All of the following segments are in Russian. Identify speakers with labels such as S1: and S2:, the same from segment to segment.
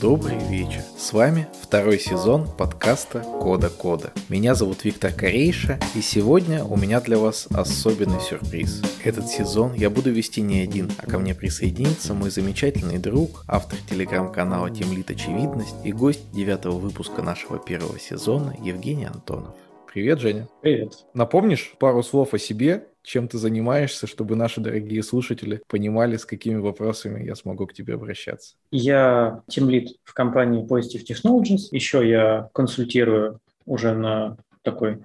S1: Добрый вечер. С вами второй сезон подкаста Кода Кода. Меня зовут Виктор Корейша, и сегодня у меня для вас особенный сюрприз. Этот сезон я буду вести не один, а ко мне присоединится мой замечательный друг, автор телеграм-канала Темлит Очевидность и гость девятого выпуска нашего первого сезона Евгений Антонов. Привет, Женя.
S2: Привет.
S1: Напомнишь пару слов о себе, чем ты занимаешься, чтобы наши дорогие слушатели понимали, с какими вопросами я смогу к тебе обращаться.
S2: Я тимлид в компании Positive Technologies. Еще я консультирую уже на такой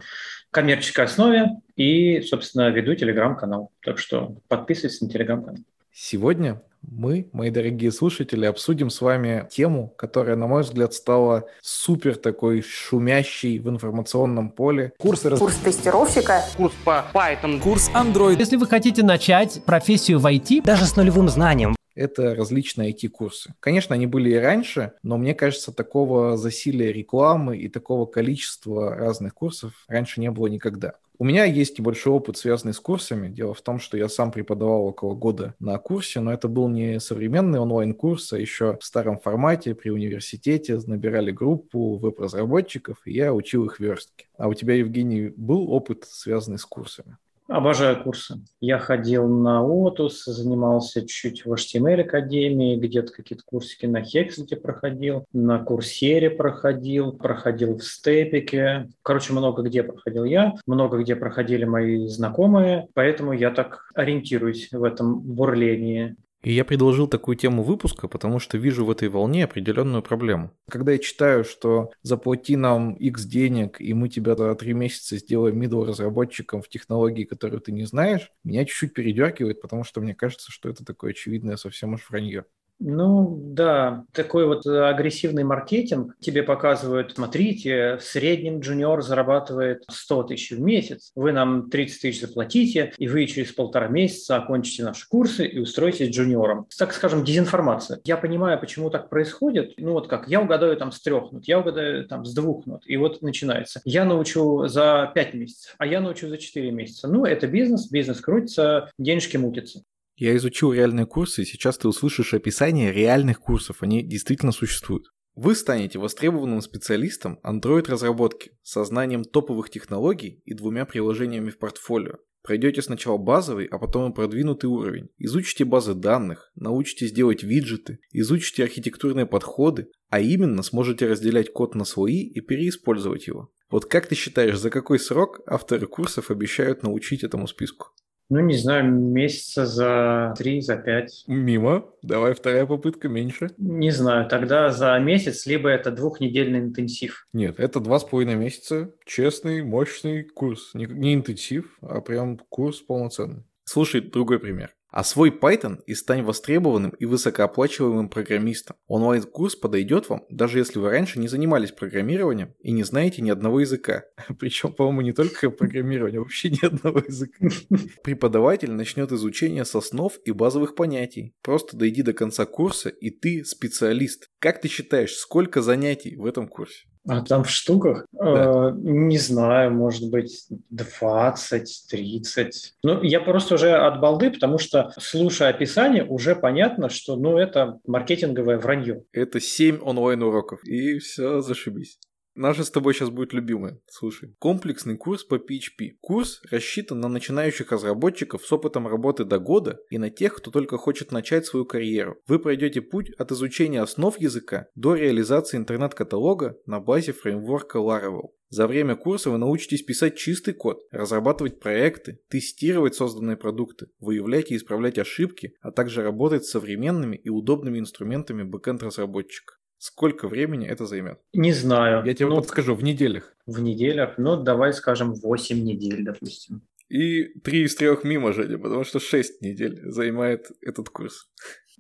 S2: коммерческой основе и, собственно, веду телеграм-канал. Так что подписывайтесь на телеграм-канал.
S1: Сегодня мы, мои дорогие слушатели, обсудим с вами тему, которая, на мой взгляд, стала супер такой шумящей в информационном поле.
S3: Курсы раз... Курс тестировщика.
S4: Курс по Python.
S5: Курс Android. Если вы хотите начать профессию в IT,
S3: даже с нулевым знанием,
S1: это различные IT-курсы. Конечно, они были и раньше, но мне кажется, такого засилия рекламы и такого количества разных курсов раньше не было никогда. У меня есть небольшой опыт, связанный с курсами. Дело в том, что я сам преподавал около года на курсе, но это был не современный онлайн-курс, а еще в старом формате при университете. Набирали группу веб-разработчиков, и я учил их верстке. А у тебя, Евгений, был опыт, связанный с курсами?
S2: Обожаю курсы. Я ходил на Отус, занимался чуть в HTML Академии, где-то какие-то курсики на Hexlet проходил, на Курсере проходил, проходил в Степике. Короче, много где проходил я, много где проходили мои знакомые, поэтому я так ориентируюсь в этом бурлении.
S1: И я предложил такую тему выпуска, потому что вижу в этой волне определенную проблему. Когда я читаю, что заплати нам X денег, и мы тебя за три месяца сделаем middle разработчиком в технологии, которую ты не знаешь, меня чуть-чуть передергивает, потому что мне кажется, что это такое очевидное совсем уж вранье.
S2: Ну да, такой вот агрессивный маркетинг. Тебе показывают, смотрите, в джуниор зарабатывает 100 тысяч в месяц, вы нам 30 тысяч заплатите, и вы через полтора месяца окончите наши курсы и устроитесь джуниором. Так скажем, дезинформация. Я понимаю, почему так происходит. Ну вот как, я угадаю там с трех нот, я угадаю там с двух нот, и вот начинается. Я научу за 5 месяцев, а я научу за 4 месяца. Ну, это бизнес, бизнес крутится, денежки мутятся.
S1: Я изучил реальные курсы, и сейчас ты услышишь описание реальных курсов, они действительно существуют. Вы станете востребованным специалистом Android-разработки со знанием топовых технологий и двумя приложениями в портфолио. Пройдете сначала базовый, а потом и продвинутый уровень. Изучите базы данных, научитесь делать виджеты, изучите архитектурные подходы, а именно сможете разделять код на слои и переиспользовать его. Вот как ты считаешь, за какой срок авторы курсов обещают научить этому списку?
S2: Ну, не знаю, месяца за три, за пять.
S1: Мимо. Давай вторая попытка меньше.
S2: Не знаю, тогда за месяц, либо это двухнедельный интенсив.
S1: Нет, это два с половиной месяца. Честный, мощный курс. Не, не интенсив, а прям курс полноценный. Слушай, другой пример. Освой Python и стань востребованным и высокооплачиваемым программистом. Онлайн-курс подойдет вам, даже если вы раньше не занимались программированием и не знаете ни одного языка. Причем, по-моему, не только программирование, вообще ни одного языка. Преподаватель начнет изучение с основ и базовых понятий. Просто дойди до конца курса, и ты специалист. Как ты считаешь, сколько занятий в этом курсе?
S2: А там в штуках? Да. Э, не знаю, может быть, 20, 30. Ну, я просто уже от балды, потому что, слушая описание, уже понятно, что, ну, это маркетинговое вранье.
S1: Это 7 онлайн-уроков, и все, зашибись. Наша с тобой сейчас будет любимая. Слушай. Комплексный курс по PHP. Курс рассчитан на начинающих разработчиков с опытом работы до года и на тех, кто только хочет начать свою карьеру. Вы пройдете путь от изучения основ языка до реализации интернет-каталога на базе фреймворка Laravel. За время курса вы научитесь писать чистый код, разрабатывать проекты, тестировать созданные продукты, выявлять и исправлять ошибки, а также работать с современными и удобными инструментами бэкэнд-разработчика. Сколько времени это займет?
S2: Не знаю.
S1: Я тебе ну, подскажу, в неделях.
S2: В неделях? Ну, давай скажем 8 недель, допустим.
S1: И 3 из 3 мимо, Женя, потому что 6 недель занимает этот курс.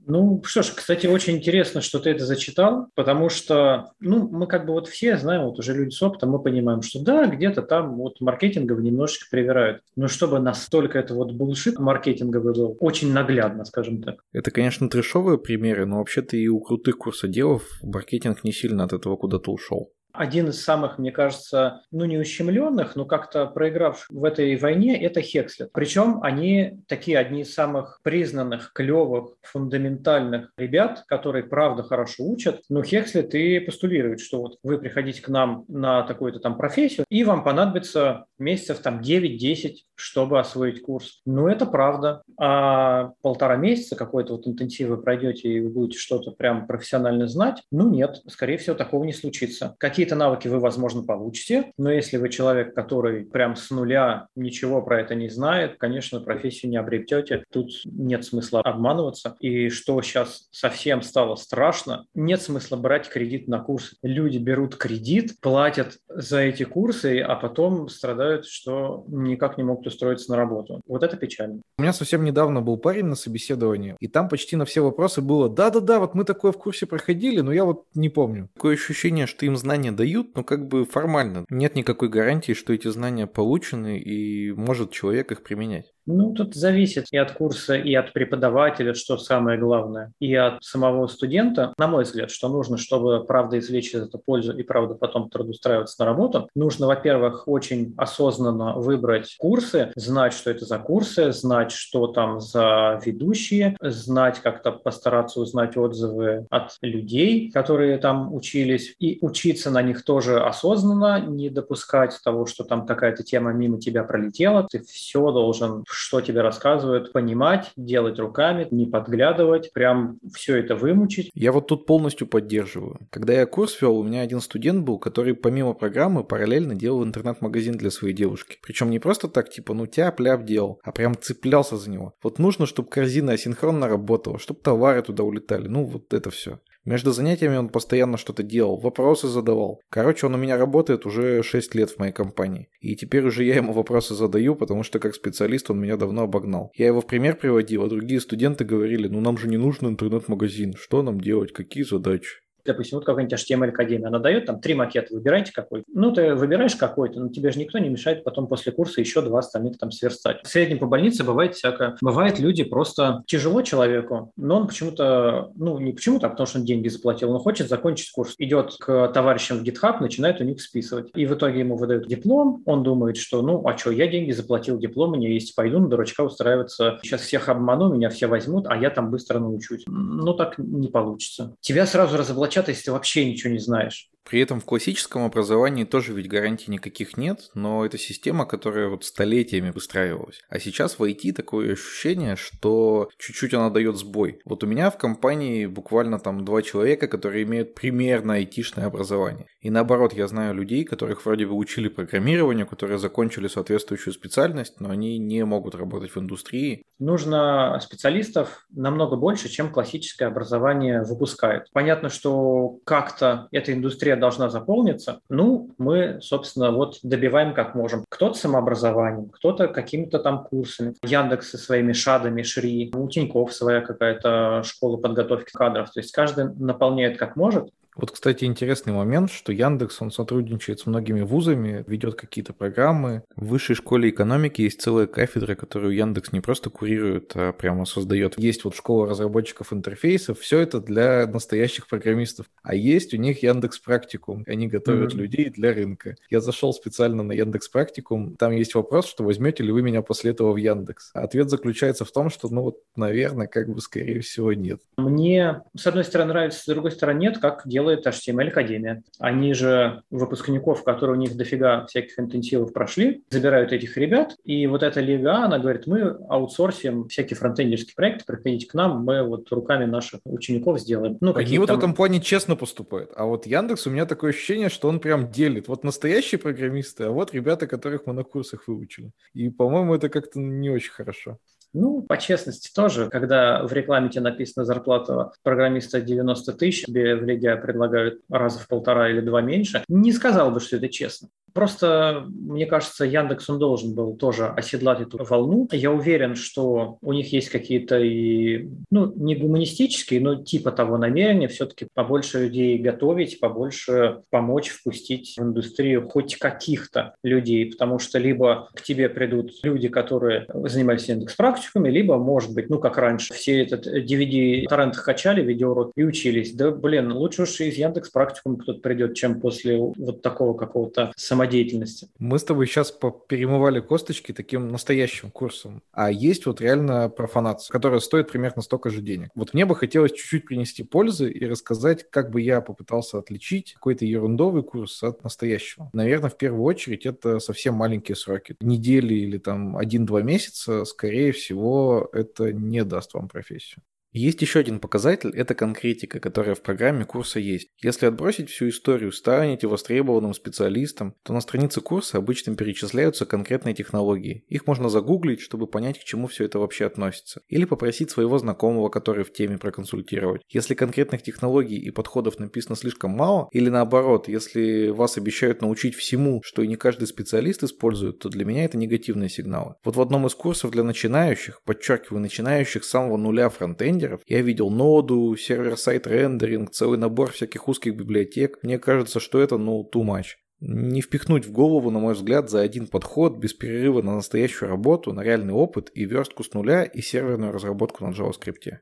S2: Ну что ж, кстати, очень интересно, что ты это зачитал, потому что, ну, мы как бы вот все знаем, вот уже люди с опытом, мы понимаем, что да, где-то там вот маркетинговый немножечко привирают. Но чтобы настолько это вот булшит маркетинговый был, очень наглядно, скажем так.
S1: Это, конечно, трешовые примеры, но вообще-то и у крутых курсоделов маркетинг не сильно от этого куда-то ушел.
S2: Один из самых, мне кажется, ну не ущемленных, но как-то проигравших в этой войне – это Хекслет. Причем они такие одни из самых признанных, клевых, фундаментальных ребят, которые правда хорошо учат. Но Хекслет и постулирует, что вот вы приходите к нам на такую-то там профессию, и вам понадобится месяцев там 9-10, чтобы освоить курс. Ну, это правда. А полтора месяца какой-то вот интенсив вы пройдете, и вы будете что-то прям профессионально знать? Ну, нет, скорее всего, такого не случится. Какие-то навыки вы, возможно, получите, но если вы человек, который прям с нуля ничего про это не знает, конечно, профессию не обретете. Тут нет смысла обманываться. И что сейчас совсем стало страшно, нет смысла брать кредит на курсы. Люди берут кредит, платят за эти курсы, а потом страдают, что никак не могут устроиться на работу. Вот это печально.
S1: У меня совсем недавно был парень на собеседовании, и там почти на все вопросы было «да-да-да, вот мы такое в курсе проходили, но я вот не помню». Такое ощущение, что им знания дают, но как бы формально. Нет никакой гарантии, что эти знания получены, и может человек их применять.
S2: Ну, тут зависит и от курса, и от преподавателя, что самое главное, и от самого студента. На мой взгляд, что нужно, чтобы правда извлечь из этого пользу и правда потом трудоустраиваться на работу, нужно, во-первых, очень осознанно выбрать курсы, знать, что это за курсы, знать, что там за ведущие, знать, как-то постараться узнать отзывы от людей, которые там учились, и учиться на них тоже осознанно, не допускать того, что там какая-то тема мимо тебя пролетела. Ты все должен что тебе рассказывают, понимать, делать руками, не подглядывать, прям все это вымучить.
S1: Я вот тут полностью поддерживаю. Когда я курс вел, у меня один студент был, который помимо программы параллельно делал интернет-магазин для своей девушки. Причем не просто так, типа, ну тяп-ляп делал, а прям цеплялся за него. Вот нужно, чтобы корзина асинхронно работала, чтобы товары туда улетали. Ну, вот это все. Между занятиями он постоянно что-то делал, вопросы задавал. Короче, он у меня работает уже 6 лет в моей компании. И теперь уже я ему вопросы задаю, потому что как специалист он меня давно обогнал. Я его в пример приводил, а другие студенты говорили, ну нам же не нужен интернет-магазин, что нам делать, какие задачи?
S2: Допустим, вот какая-нибудь HTML Академия, она дает там три макета, выбирайте какой. Ну, ты выбираешь какой-то, но тебе же никто не мешает потом после курса еще два остальных там сверстать. В среднем по больнице бывает всякое. Бывает люди просто тяжело человеку, но он почему-то, ну, не почему-то, а потому что он деньги заплатил, он хочет закончить курс. Идет к товарищам в GitHub, начинает у них списывать. И в итоге ему выдают диплом, он думает, что, ну, а что, я деньги заплатил, диплом у меня есть, пойду на дурачка устраиваться. Сейчас всех обману, меня все возьмут, а я там быстро научусь. Ну, так не получится. Тебя сразу разоблачат ты вообще ничего не знаешь.
S1: При этом в классическом образовании тоже ведь гарантий никаких нет, но это система, которая вот столетиями выстраивалась. А сейчас в IT такое ощущение, что чуть-чуть она дает сбой. Вот у меня в компании буквально там два человека, которые имеют примерно айтишное образование. И наоборот, я знаю людей, которых вроде бы учили программированию, которые закончили соответствующую специальность, но они не могут работать в индустрии.
S2: Нужно специалистов намного больше, чем классическое образование выпускает. Понятно, что как-то эта индустрия должна заполниться, ну, мы, собственно, вот добиваем как можем. Кто-то самообразованием, кто-то какими-то там курсами. Яндекс со своими шадами, Шри, у Тинькофф своя какая-то школа подготовки кадров. То есть каждый наполняет как может.
S1: Вот, кстати, интересный момент, что Яндекс, он сотрудничает с многими вузами, ведет какие-то программы. В высшей школе экономики есть целая кафедра, которую Яндекс не просто курирует, а прямо создает. Есть вот школа разработчиков интерфейсов, все это для настоящих программистов. А есть у них Яндекс Практикум, они готовят mm-hmm. людей для рынка. Я зашел специально на Яндекс Практикум, там есть вопрос, что возьмете ли вы меня после этого в Яндекс. Ответ заключается в том, что, ну вот, наверное, как бы скорее всего нет.
S2: Мне, с одной стороны, нравится, с другой стороны, нет, как делать делает HTML Академия. Они же выпускников, которые у них дофига всяких интенсивов прошли, забирают этих ребят, и вот эта лига, она говорит, мы аутсорсим всякие фронтендерские проекты, приходите к нам, мы вот руками наших учеников сделаем.
S1: Ну, Они вот там... в этом плане честно поступают. А вот Яндекс, у меня такое ощущение, что он прям делит. Вот настоящие программисты, а вот ребята, которых мы на курсах выучили. И, по-моему, это как-то не очень хорошо.
S2: Ну, по честности тоже, когда в рекламе тебе написано зарплата программиста 90 тысяч, тебе в Лиге предлагают раза в полтора или два меньше, не сказал бы, что это честно. Просто, мне кажется, Яндекс, он должен был тоже оседлать эту волну. Я уверен, что у них есть какие-то и, ну, не гуманистические, но типа того намерения все-таки побольше людей готовить, побольше помочь впустить в индустрию хоть каких-то людей, потому что либо к тебе придут люди, которые занимались индекс-практиками, либо, может быть, ну, как раньше, все этот DVD торрент качали, видеоурок и учились. Да, блин, лучше уж из Яндекс практикум кто-то придет, чем после вот такого какого-то самодеятельности.
S1: Мы с тобой сейчас перемывали косточки таким настоящим курсом. А есть вот реально профанация, которая стоит примерно столько же денег. Вот мне бы хотелось чуть-чуть принести пользы и рассказать, как бы я попытался отличить какой-то ерундовый курс от настоящего. Наверное, в первую очередь это совсем маленькие сроки. Недели или там один-два месяца, скорее всего, это не даст вам профессию. Есть еще один показатель – это конкретика, которая в программе курса есть. Если отбросить всю историю, станете востребованным специалистом, то на странице курса обычно перечисляются конкретные технологии. Их можно загуглить, чтобы понять, к чему все это вообще относится. Или попросить своего знакомого, который в теме проконсультировать. Если конкретных технологий и подходов написано слишком мало, или наоборот, если вас обещают научить всему, что и не каждый специалист использует, то для меня это негативные сигналы. Вот в одном из курсов для начинающих, подчеркиваю, начинающих с самого нуля фронтенде, рендеров. Я видел ноду, сервер-сайт рендеринг, целый набор всяких узких библиотек. Мне кажется, что это, ну, too much. Не впихнуть в голову, на мой взгляд, за один подход, без перерыва на настоящую работу, на реальный опыт и верстку с нуля и серверную разработку на JavaScript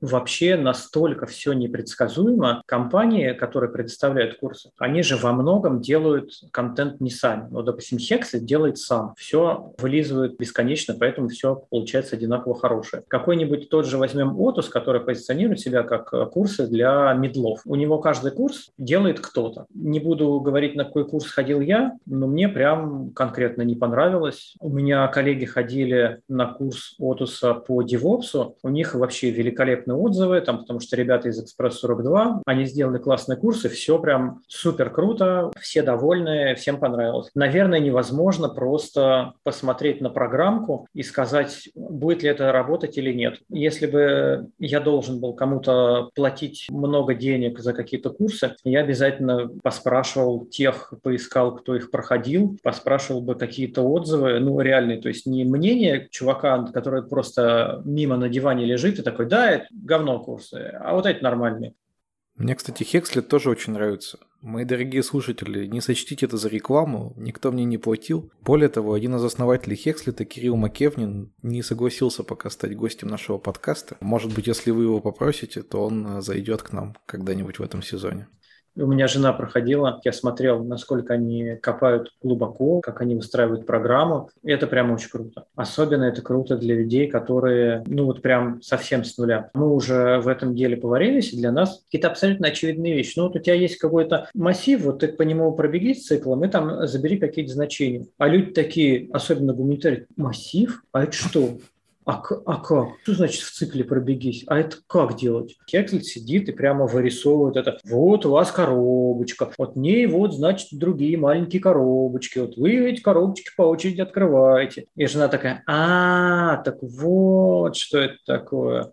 S2: вообще настолько все непредсказуемо. Компании, которые предоставляют курсы, они же во многом делают контент не сами. Ну, допустим, Hex делает сам. Все вылизывает бесконечно, поэтому все получается одинаково хорошее. Какой-нибудь тот же возьмем Otus, который позиционирует себя как э, курсы для медлов. У него каждый курс делает кто-то. Не буду говорить, на какой курс ходил я, но мне прям конкретно не понравилось. У меня коллеги ходили на курс Otus по DevOps. У них вообще великолепно великолепные отзывы, там, потому что ребята из Экспресс-42, они сделали классные курсы, все прям супер круто, все довольны, всем понравилось. Наверное, невозможно просто посмотреть на программку и сказать, будет ли это работать или нет. Если бы я должен был кому-то платить много денег за какие-то курсы, я обязательно поспрашивал тех, поискал, кто их проходил, поспрашивал бы какие-то отзывы, ну, реальные, то есть не мнение чувака, который просто мимо на диване лежит и такой, да, говно курсы, а вот эти нормальные.
S1: Мне, кстати, Хексли тоже очень нравится. Мои дорогие слушатели, не сочтите это за рекламу, никто мне не платил. Более того, один из основателей Хекслита, Кирилл Макевнин, не согласился пока стать гостем нашего подкаста. Может быть, если вы его попросите, то он зайдет к нам когда-нибудь в этом сезоне.
S2: У меня жена проходила, я смотрел, насколько они копают глубоко, как они выстраивают программу. И это прям очень круто. Особенно это круто для людей, которые, ну вот прям совсем с нуля. Мы уже в этом деле поварились, и для нас какие-то абсолютно очевидные вещи. Ну вот у тебя есть какой-то массив, вот ты по нему пробегись циклом, и там забери какие-то значения. А люди такие, особенно гуманитарии, массив? А это что? А, а как? Что значит в цикле пробегись? А это как делать? Кексель сидит и прямо вырисовывает это. Вот у вас коробочка. Вот ней вот, значит, другие маленькие коробочки. Вот вы эти коробочки по очереди открываете. И жена такая, а, так вот, что это такое.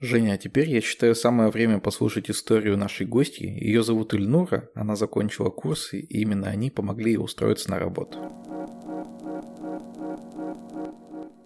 S1: Женя, а теперь я считаю самое время послушать историю нашей гости. Ее зовут Ильнура, она закончила курсы, и именно они помогли ей устроиться на работу.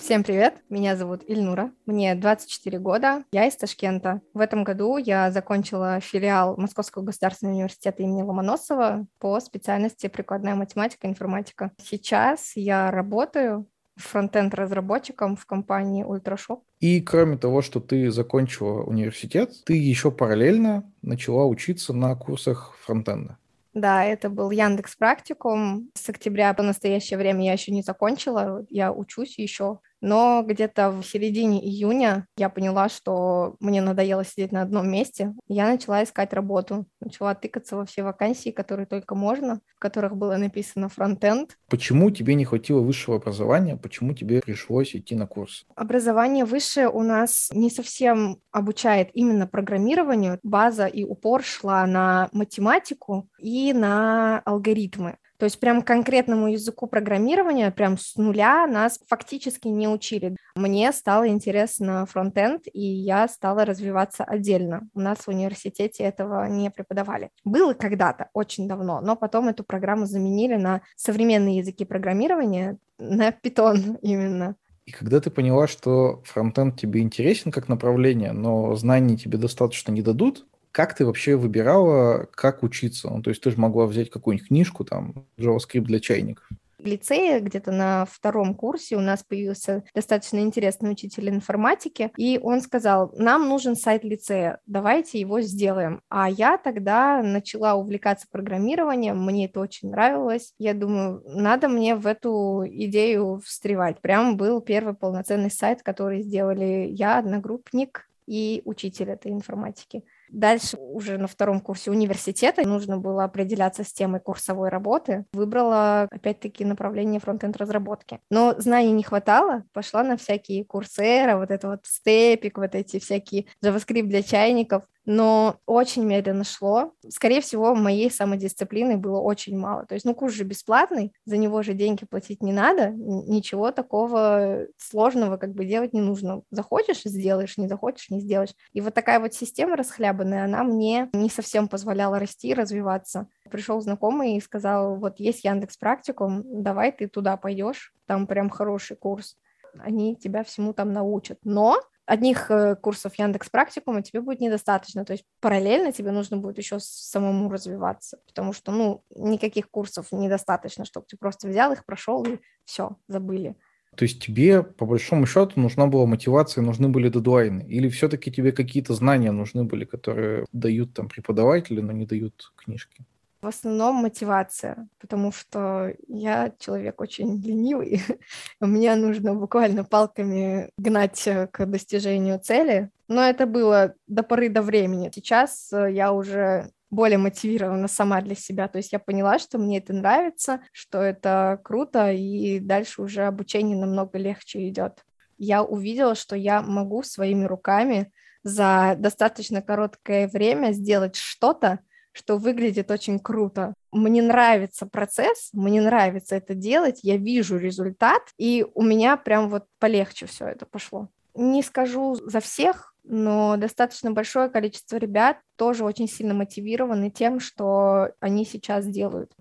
S4: Всем привет, меня зовут Ильнура, мне 24 года, я из Ташкента. В этом году я закончила филиал Московского государственного университета имени Ломоносова по специальности прикладная математика и информатика. Сейчас я работаю фронтенд-разработчиком в компании Ультрашоп.
S1: И кроме того, что ты закончила университет, ты еще параллельно начала учиться на курсах фронтенда.
S4: Да, это был Яндекс Практикум. С октября по настоящее время я еще не закончила, я учусь еще но где-то в середине июня я поняла, что мне надоело сидеть на одном месте. Я начала искать работу, начала тыкаться во все вакансии, которые только можно, в которых было написано фронтенд.
S1: Почему тебе не хватило высшего образования? Почему тебе пришлось идти на курс?
S4: Образование высшее у нас не совсем обучает именно программированию. База и упор шла на математику и на алгоритмы. То есть прям конкретному языку программирования, прям с нуля нас фактически не учили. Мне стало интересно фронтенд, и я стала развиваться отдельно. У нас в университете этого не преподавали. Было когда-то, очень давно, но потом эту программу заменили на современные языки программирования, на Python именно.
S1: И когда ты поняла, что фронтенд тебе интересен как направление, но знаний тебе достаточно не дадут, как ты вообще выбирала, как учиться? Ну, то есть ты же могла взять какую-нибудь книжку, там, JavaScript для чайников.
S4: В лицее где-то на втором курсе у нас появился достаточно интересный учитель информатики, и он сказал, нам нужен сайт лицея, давайте его сделаем. А я тогда начала увлекаться программированием, мне это очень нравилось. Я думаю, надо мне в эту идею встревать. Прям был первый полноценный сайт, который сделали я, одногруппник и учитель этой информатики. Дальше уже на втором курсе университета нужно было определяться с темой курсовой работы. Выбрала, опять-таки, направление фронтенд разработки. Но знаний не хватало, пошла на всякие курсеры, вот это вот степик, вот эти всякие JavaScript для чайников но очень медленно шло. Скорее всего, моей самодисциплины было очень мало. То есть, ну, курс же бесплатный, за него же деньги платить не надо, ничего такого сложного как бы делать не нужно. Захочешь — сделаешь, не захочешь — не сделаешь. И вот такая вот система расхлябанная, она мне не совсем позволяла расти, развиваться. Пришел знакомый и сказал, вот есть Яндекс Практикум, давай ты туда пойдешь, там прям хороший курс они тебя всему там научат. Но одних э, курсов Яндекс Практикума тебе будет недостаточно, то есть параллельно тебе нужно будет еще самому развиваться, потому что, ну, никаких курсов недостаточно, чтобы ты просто взял их, прошел и все, забыли.
S1: То есть тебе, по большому счету, нужна была мотивация, нужны были дедлайны? Или все-таки тебе какие-то знания нужны были, которые дают там преподаватели, но не дают книжки?
S4: В основном мотивация, потому что я человек очень ленивый. Мне нужно буквально палками гнать э, к достижению цели. Но это было до поры до времени. Сейчас э, я уже более мотивирована сама для себя. То есть я поняла, что мне это нравится, что это круто, и дальше уже обучение намного легче идет. Я увидела, что я могу своими руками за достаточно короткое время сделать что-то, что выглядит очень круто. Мне нравится процесс, мне нравится это делать, я вижу результат, и у меня прям вот полегче все это пошло. Не скажу за всех, но достаточно большое количество ребят тоже очень сильно мотивированы тем, что они сейчас делают.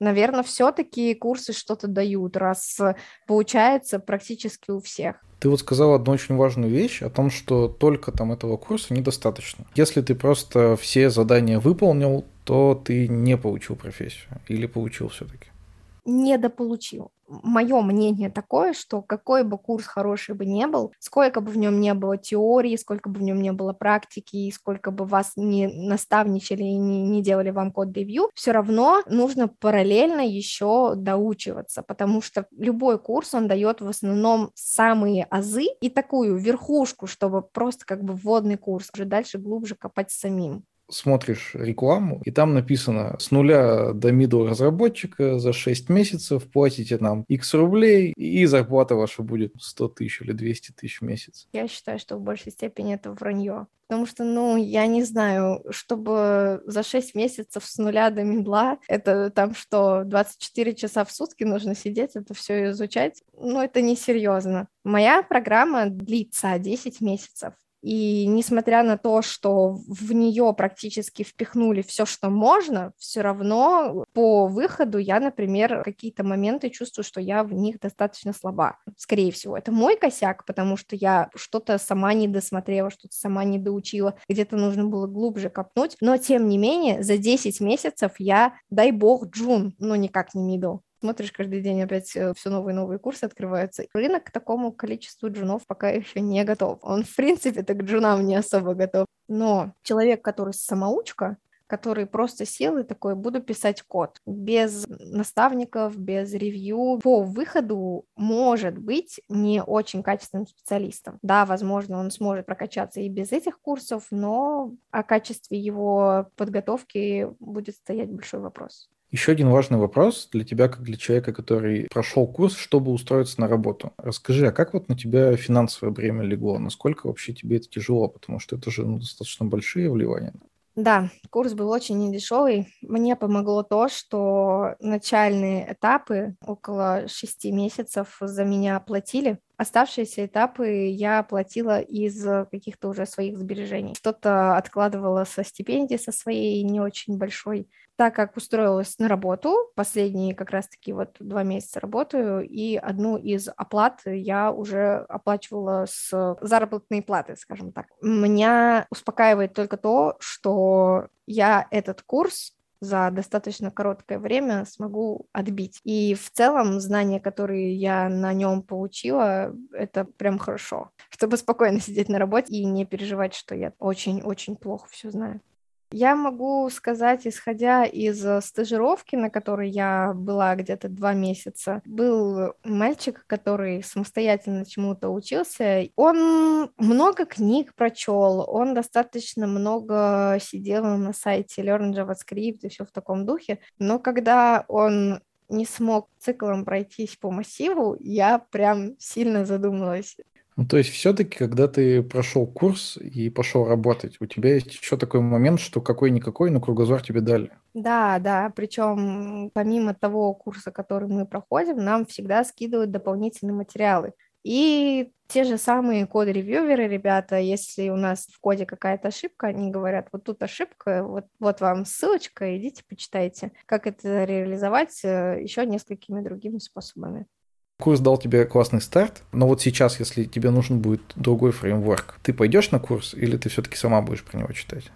S4: Наверное, все-таки курсы что-то дают, раз получается практически у всех.
S1: Ты вот сказал одну очень важную вещь о том, что только там этого курса недостаточно. Если ты просто все задания выполнил, то ты не получил профессию или получил все-таки?
S4: Недополучил. Мое мнение такое, что какой бы курс хороший бы не был, сколько бы в нем не было теории, сколько бы в нем не было практики, сколько бы вас не наставничали и не, не делали вам код-ревью, все равно нужно параллельно еще доучиваться, потому что любой курс, он дает в основном самые азы и такую верхушку, чтобы просто как бы вводный курс, уже дальше глубже копать самим
S1: смотришь рекламу, и там написано с нуля до middle разработчика за 6 месяцев платите нам X рублей, и зарплата ваша будет 100 тысяч или 200 тысяч в месяц.
S4: Я считаю, что в большей степени это вранье. Потому что, ну, я не знаю, чтобы за 6 месяцев с нуля до медла, это там что, 24 часа в сутки нужно сидеть, это все изучать, ну, это несерьезно. Моя программа длится 10 месяцев. И несмотря на то, что в нее практически впихнули все, что можно, все равно по выходу я, например, какие-то моменты чувствую, что я в них достаточно слаба. Скорее всего, это мой косяк, потому что я что-то сама не досмотрела, что-то сама не доучила, где-то нужно было глубже копнуть. Но, тем не менее, за 10 месяцев я, дай бог, джун, но никак не мидл смотришь каждый день опять э, все новые новые курсы открываются. Рынок к такому количеству джунов пока еще не готов. Он, в принципе, так джунам не особо готов. Но человек, который самоучка, который просто сел и такой, буду писать код. Без наставников, без ревью. По выходу может быть не очень качественным специалистом. Да, возможно, он сможет прокачаться и без этих курсов, но о качестве его подготовки будет стоять большой вопрос.
S1: Еще один важный вопрос для тебя, как для человека, который прошел курс, чтобы устроиться на работу. Расскажи, а как вот на тебя финансовое бремя легло? Насколько вообще тебе это тяжело? Потому что это же ну, достаточно большие вливания.
S4: Да, курс был очень недешевый. Мне помогло то, что начальные этапы, около шести месяцев, за меня платили. Оставшиеся этапы я платила из каких-то уже своих сбережений. Что-то откладывала со стипендии, со своей не очень большой. Так как устроилась на работу, последние как раз-таки вот два месяца работаю, и одну из оплат я уже оплачивала с заработной платы, скажем так. Меня успокаивает только то, что я этот курс за достаточно короткое время смогу отбить. И в целом знания, которые я на нем получила, это прям хорошо, чтобы спокойно сидеть на работе и не переживать, что я очень-очень плохо все знаю. Я могу сказать, исходя из э, стажировки, на которой я была где-то два месяца, был мальчик, который самостоятельно чему-то учился. Он много книг прочел, он достаточно много сидел на сайте Learn JavaScript и все в таком духе. Но когда он не смог циклом пройтись по массиву, я прям сильно задумалась.
S1: Ну, то есть все-таки, когда ты прошел курс и пошел работать, у тебя есть еще такой момент, что какой-никакой, но кругозор тебе дали.
S4: Да, да, причем помимо того курса, который мы проходим, нам всегда скидывают дополнительные материалы. И те же самые код-ревьюверы, ребята, если у нас в коде какая-то ошибка, они говорят, вот тут ошибка, вот, вот вам ссылочка, идите почитайте, как это реализовать э, еще несколькими другими способами.
S1: Курс дал тебе классный старт, но вот сейчас, если тебе нужен будет другой фреймворк, ты пойдешь на курс или ты все-таки сама будешь про него читать?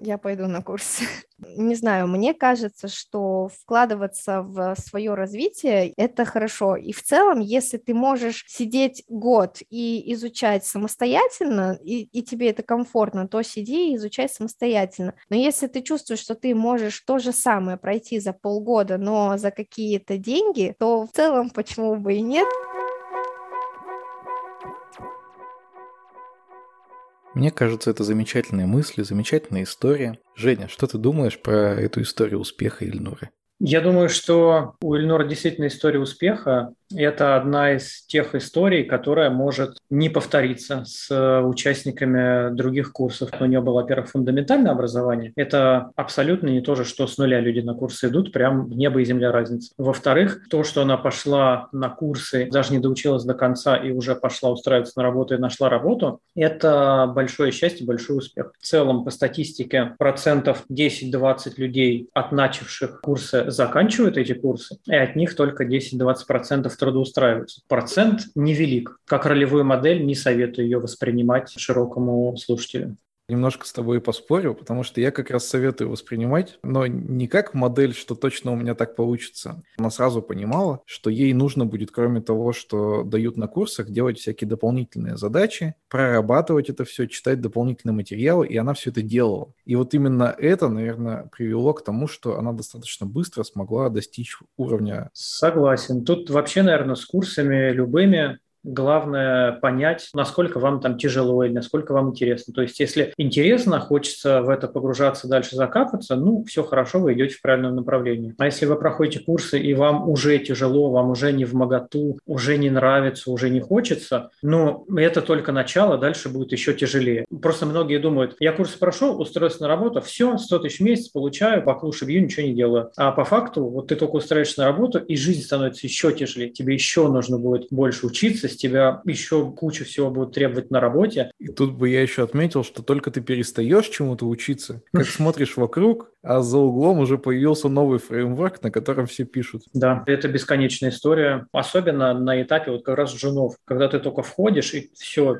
S4: Я пойду на курс. Не знаю, мне кажется, что вкладываться в свое развитие – это хорошо. И в целом, если ты можешь сидеть год и изучать самостоятельно, и, и тебе это комфортно, то сиди и изучай самостоятельно. Но если ты чувствуешь, что ты можешь то же самое пройти за полгода, но за какие-то деньги, то в целом почему бы и нет –
S1: Мне кажется, это замечательные мысли, замечательная история. Женя, что ты думаешь про эту историю успеха Ильнуры?
S2: Я думаю, что у Ильнора действительно история успеха. Это одна из тех историй, которая может не повториться с э, участниками других курсов. У нее было, во-первых, фундаментальное образование. Это абсолютно не то же, что с нуля люди на курсы идут, прям небо и земля разница. Во-вторых, то, что она пошла на курсы, даже не доучилась до конца и уже пошла устраиваться на работу и нашла работу, это большое счастье, большой успех. В целом, по статистике, процентов 10-20 людей, от начавших курсы, заканчивают эти курсы, и от них только 10-20% трудоустраиваются. Процент невелик. Как ролевую модель не советую ее воспринимать широкому слушателю
S1: немножко с тобой поспорю, потому что я как раз советую воспринимать, но не как модель, что точно у меня так получится. Она сразу понимала, что ей нужно будет, кроме того, что дают на курсах, делать всякие дополнительные задачи, прорабатывать это все, читать дополнительные материалы, и она все это делала. И вот именно это, наверное, привело к тому, что она достаточно быстро смогла достичь уровня.
S2: Согласен. Тут вообще, наверное, с курсами любыми Главное понять, насколько вам там тяжело или насколько вам интересно. То есть, если интересно, хочется в это погружаться, дальше закапываться, ну, все хорошо, вы идете в правильном направлении. А если вы проходите курсы, и вам уже тяжело, вам уже не в моготу, уже не нравится, уже не хочется, ну, это только начало, дальше будет еще тяжелее. Просто многие думают, я курсы прошел, устроился на работу, все, 100 тысяч в месяц получаю, по клуше бью, ничего не делаю. А по факту, вот ты только устраиваешься на работу, и жизнь становится еще тяжелее. Тебе еще нужно будет больше учиться, с тебя еще куча всего будут требовать на работе.
S1: И тут бы я еще отметил, что только ты перестаешь чему-то учиться, как смотришь вокруг, а за углом уже появился новый фреймворк, на котором все пишут.
S2: Да, это бесконечная история, особенно на этапе вот как раз джунов, когда ты только входишь и все,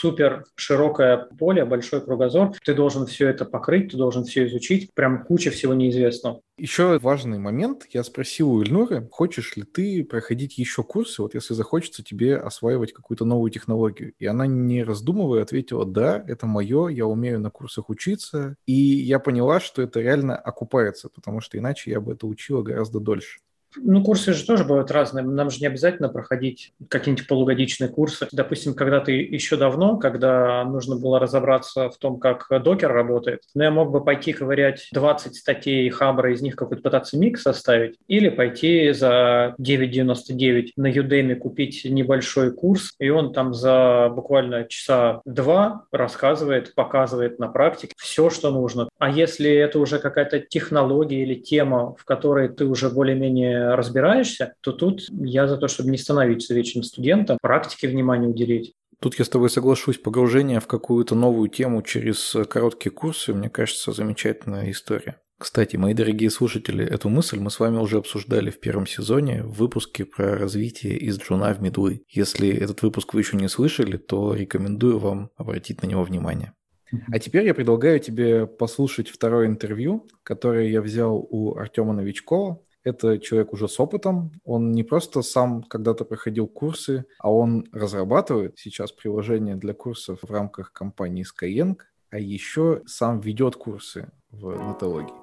S2: супер широкое поле, большой кругозор, ты должен все это покрыть, ты должен все изучить, прям куча всего неизвестного.
S1: Еще важный момент, я спросил у Ильнуры, хочешь ли ты проходить еще курсы, вот если захочется тебе осваивать какую-то новую технологию. И она, не раздумывая, ответила, да, это мое, я умею на курсах учиться. И я поняла, что это реально окупается, потому что иначе я бы это учила гораздо дольше.
S2: Ну, курсы же тоже бывают разные. Нам же не обязательно проходить какие-нибудь полугодичные курсы. Допустим, когда ты еще давно, когда нужно было разобраться в том, как докер работает, ну, я мог бы пойти ковырять 20 статей Хабра, из них какой-то пытаться микс составить, или пойти за 9,99 на Udemy купить небольшой курс, и он там за буквально часа два рассказывает, показывает на практике все, что нужно. А если это уже какая-то технология или тема, в которой ты уже более-менее разбираешься, то тут я за то, чтобы не становиться вечным студентом, практике внимание уделить.
S1: Тут я с тобой соглашусь. Погружение в какую-то новую тему через короткие курсы, мне кажется, замечательная история. Кстати, мои дорогие слушатели, эту мысль мы с вами уже обсуждали в первом сезоне в выпуске про развитие из джуна в медлы. Если этот выпуск вы еще не слышали, то рекомендую вам обратить на него внимание. А теперь я предлагаю тебе послушать второе интервью, которое я взял у Артема Новичкова. Это человек уже с опытом. Он не просто сам когда-то проходил курсы, а он разрабатывает сейчас приложение для курсов в рамках компании Skyeng, а еще сам ведет курсы в нетологии.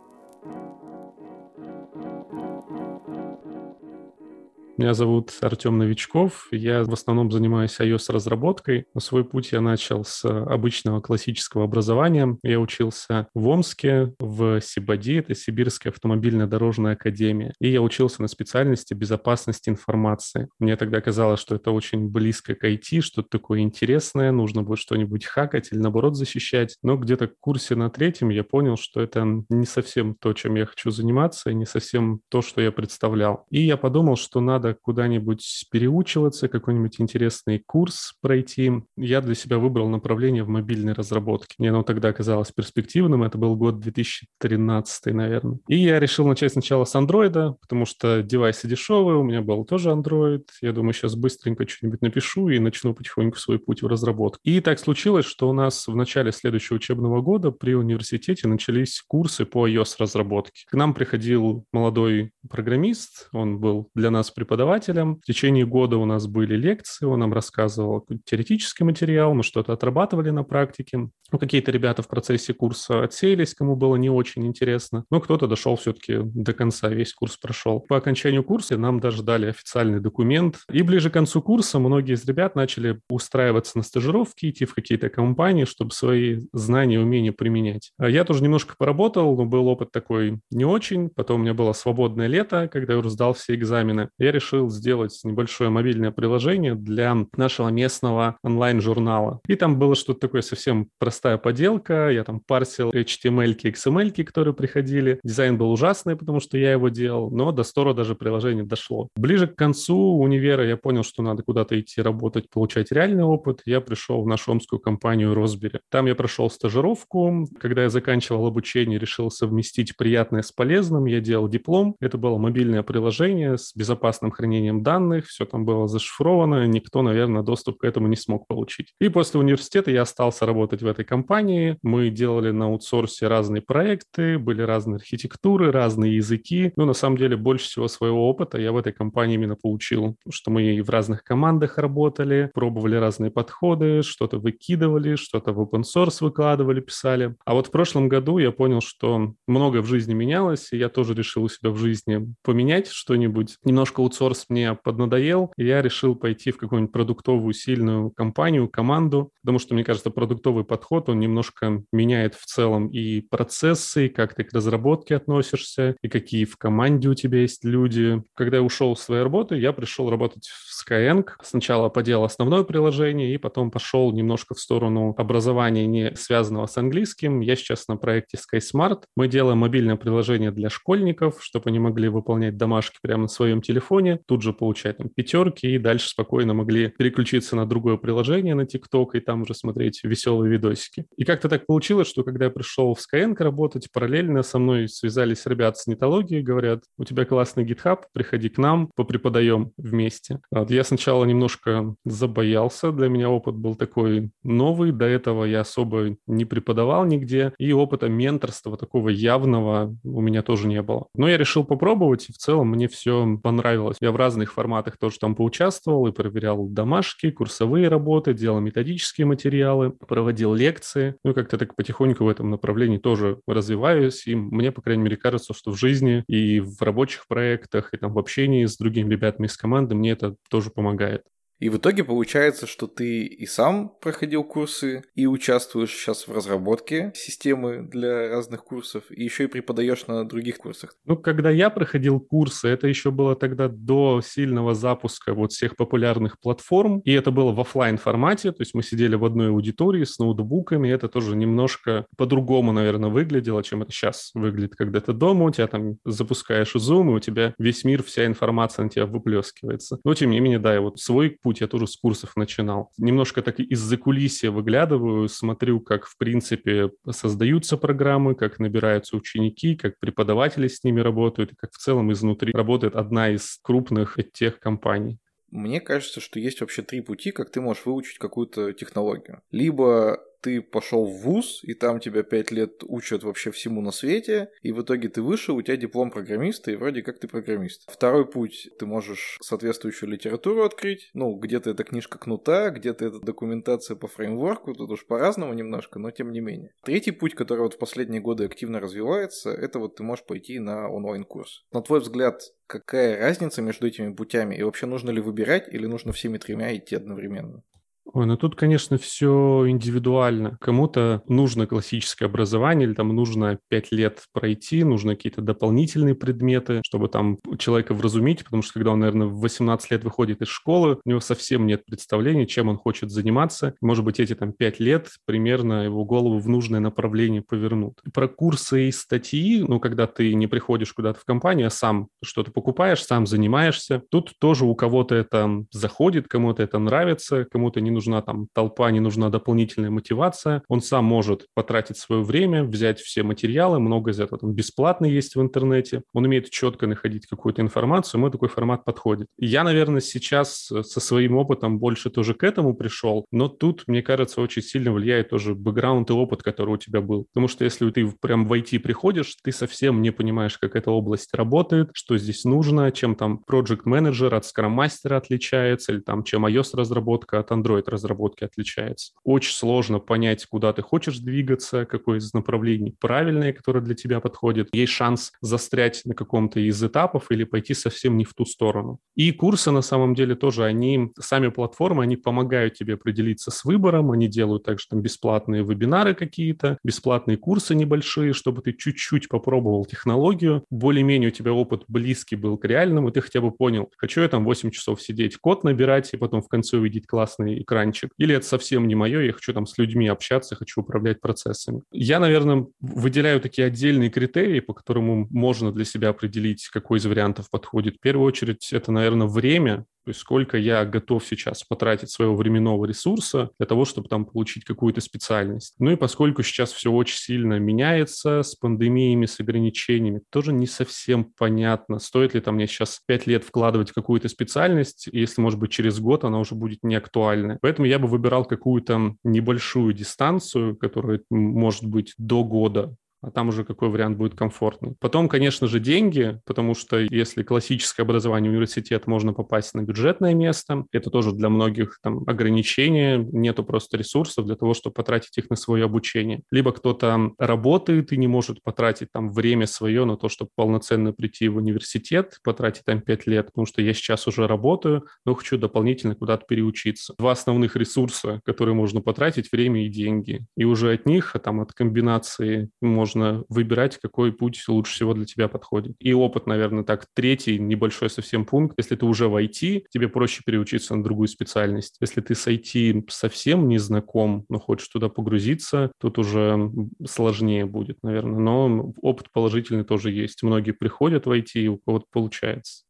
S6: Меня зовут Артем Новичков. Я в основном занимаюсь iOS-разработкой. Свой путь я начал с обычного классического образования. Я учился в Омске, в Сибади, это Сибирская автомобильная дорожная академия. И я учился на специальности безопасности информации. Мне тогда казалось, что это очень близко к IT, что-то такое интересное, нужно будет что-нибудь хакать или наоборот защищать. Но где-то в курсе на третьем я понял, что это не совсем то, чем я хочу заниматься, и не совсем то, что я представлял. И я подумал, что надо надо куда-нибудь переучиваться, какой-нибудь интересный курс пройти. Я для себя выбрал направление в мобильной разработке. Мне оно тогда казалось перспективным, это был год 2013, наверное. И я решил начать сначала с андроида, потому что девайсы дешевые, у меня был тоже Android. Я думаю, сейчас быстренько что-нибудь напишу и начну потихоньку свой путь в разработку. И так случилось, что у нас в начале следующего учебного года при университете начались курсы по iOS-разработке. К нам приходил молодой программист, он был для нас преподавателем преподавателем. В течение года у нас были лекции, он нам рассказывал теоретический материал, мы что-то отрабатывали на практике. Ну, какие-то ребята в процессе курса отсеялись, кому было не очень интересно, но кто-то дошел все-таки до конца, весь курс прошел. По окончанию курса нам даже дали официальный документ. И ближе к концу курса многие из ребят начали устраиваться на стажировки, идти в какие-то компании, чтобы свои знания умения применять. А я тоже немножко поработал, но был опыт такой не очень. Потом у меня было свободное лето, когда я сдал все экзамены. Я решил решил сделать небольшое мобильное приложение для нашего местного онлайн-журнала. И там было что-то такое совсем простая поделка. Я там парсил HTML, XML, которые приходили. Дизайн был ужасный, потому что я его делал, но до стора даже приложение дошло. Ближе к концу универа я понял, что надо куда-то идти работать, получать реальный опыт. Я пришел в нашу омскую компанию Росбери. Там я прошел стажировку. Когда я заканчивал обучение, решил совместить приятное с полезным. Я делал диплом. Это было мобильное приложение с безопасным хранением данных, все там было зашифровано, никто, наверное, доступ к этому не смог получить. И после университета я остался работать в этой компании. Мы делали на аутсорсе разные проекты, были разные архитектуры, разные языки. Но на самом деле больше всего своего опыта я в этой компании именно получил, что мы и в разных командах работали, пробовали разные подходы, что-то выкидывали, что-то в open source выкладывали, писали. А вот в прошлом году я понял, что много в жизни менялось, и я тоже решил у себя в жизни поменять что-нибудь, немножко аутсорс аутсорс мне поднадоел, и я решил пойти в какую-нибудь продуктовую сильную компанию, команду, потому что, мне кажется, продуктовый подход, он немножко меняет в целом и процессы, и как ты к разработке относишься, и какие в команде у тебя есть люди. Когда я ушел с своей работы, я пришел работать в Skyeng. Сначала поделал основное приложение, и потом пошел немножко в сторону образования, не связанного с английским. Я сейчас на проекте SkySmart. Мы делаем мобильное приложение для школьников, чтобы они могли выполнять домашки прямо на своем телефоне, тут же получать там пятерки и дальше спокойно могли переключиться на другое приложение, на TikTok, и там уже смотреть веселые видосики. И как-то так получилось, что когда я пришел в Skyeng работать, параллельно со мной связались ребята с нетологией, говорят, у тебя классный GitHub, приходи к нам, попреподаем вместе. Вот я сначала немножко забоялся, для меня опыт был такой новый, до этого я особо не преподавал нигде, и опыта менторства такого явного у меня тоже не было. Но я решил попробовать, и в целом мне все понравилось Я в разных форматах тоже там поучаствовал и проверял домашки, курсовые работы, делал методические материалы, проводил лекции. Ну, как-то так потихоньку в этом направлении тоже развиваюсь. И мне, по крайней мере, кажется, что в жизни и в рабочих проектах, и там в общении с другими ребятами из команды мне это тоже помогает.
S1: И в итоге получается, что ты и сам проходил курсы, и участвуешь сейчас в разработке системы для разных курсов, и еще и преподаешь на других курсах.
S6: Ну, когда я проходил курсы, это еще было тогда до сильного запуска вот всех популярных платформ, и это было в офлайн формате, то есть мы сидели в одной аудитории с ноутбуками, это тоже немножко по-другому, наверное, выглядело, чем это сейчас выглядит, когда ты дома, у тебя там запускаешь Zoom, и у тебя весь мир, вся информация на тебя выплескивается. Но, тем не менее, да, я вот свой путь я тоже с курсов начинал. Немножко так из-за кулисья выглядываю, смотрю, как, в принципе, создаются программы, как набираются ученики, как преподаватели с ними работают, и как в целом изнутри работает одна из крупных тех компаний.
S1: Мне кажется, что есть вообще три пути, как ты можешь выучить какую-то технологию. Либо ты пошел в ВУЗ, и там тебя пять лет учат вообще всему на свете, и в итоге ты вышел, у тебя диплом программиста, и вроде как ты программист. Второй путь, ты можешь соответствующую литературу открыть, ну, где-то это книжка кнута, где-то это документация по фреймворку, тут уж по-разному немножко, но тем не менее. Третий путь, который вот в последние годы активно развивается, это вот ты можешь пойти на онлайн-курс. На твой взгляд, какая разница между этими путями, и вообще нужно ли выбирать, или нужно всеми тремя идти одновременно?
S6: Ой, ну тут, конечно, все индивидуально. Кому-то нужно классическое образование, или там нужно 5 лет пройти, нужно какие-то дополнительные предметы, чтобы там человека вразумить, потому что когда он, наверное, в 18 лет выходит из школы, у него совсем нет представления, чем он хочет заниматься. Может быть, эти там 5 лет примерно его голову в нужное направление повернут. Про курсы и статьи, ну, когда ты не приходишь куда-то в компанию, а сам что-то покупаешь, сам занимаешься, тут тоже у кого-то это заходит, кому-то это нравится, кому-то не нужна там толпа, не нужна дополнительная мотивация. Он сам может потратить свое время, взять все материалы, много из этого там бесплатно есть в интернете. Он умеет четко находить какую-то информацию, ему такой формат подходит. Я, наверное, сейчас со своим опытом больше тоже к этому пришел, но тут, мне кажется, очень сильно влияет тоже бэкграунд и опыт, который у тебя был. Потому что если ты прям в IT приходишь, ты совсем не понимаешь, как эта область работает, что здесь нужно, чем там project менеджер от Scrum мастера отличается, или там чем iOS-разработка от Android разработки отличается. Очень сложно понять, куда ты хочешь двигаться, какое из направлений правильное, которое для тебя подходит. Есть шанс застрять на каком-то из этапов или пойти совсем не в ту сторону. И курсы на самом деле тоже, они, сами платформы, они помогают тебе определиться с выбором, они делают также там бесплатные вебинары какие-то, бесплатные курсы небольшие, чтобы ты чуть-чуть попробовал технологию, более-менее у тебя опыт близкий был к реальному, и ты хотя бы понял, хочу я там 8 часов сидеть, код набирать, и потом в конце увидеть классный экран экранчик, или это совсем не мое, я хочу там с людьми общаться, хочу управлять процессами. Я, наверное, выделяю такие отдельные критерии, по которым можно для себя определить, какой из вариантов подходит. В первую очередь, это, наверное, время, то есть сколько я готов сейчас потратить своего временного ресурса для того, чтобы там получить какую-то специальность. Ну и поскольку сейчас все очень сильно меняется с пандемиями, с ограничениями, тоже не совсем понятно, стоит ли там мне сейчас 5 лет вкладывать какую-то специальность, если, может быть, через год она уже будет не актуальна. Поэтому я бы выбирал какую-то небольшую дистанцию, которая может быть до года, а там уже какой вариант будет комфортный. Потом, конечно же, деньги, потому что если классическое образование университет, можно попасть на бюджетное место. Это тоже для многих там ограничения, нету просто ресурсов для того, чтобы потратить их на свое обучение. Либо кто-то работает и не может потратить там время свое на то, чтобы полноценно прийти в университет, потратить там 5 лет, потому что я сейчас уже работаю, но хочу дополнительно куда-то переучиться. Два основных ресурса, которые можно потратить, время и деньги. И уже от них, а там от комбинации можно можно выбирать, какой путь лучше всего для тебя подходит. И опыт, наверное, так, третий небольшой совсем пункт. Если ты уже в IT, тебе проще переучиться на другую специальность. Если ты с IT совсем не знаком, но хочешь туда погрузиться, тут уже сложнее будет, наверное. Но опыт положительный тоже есть. Многие приходят в IT, у кого-то получается.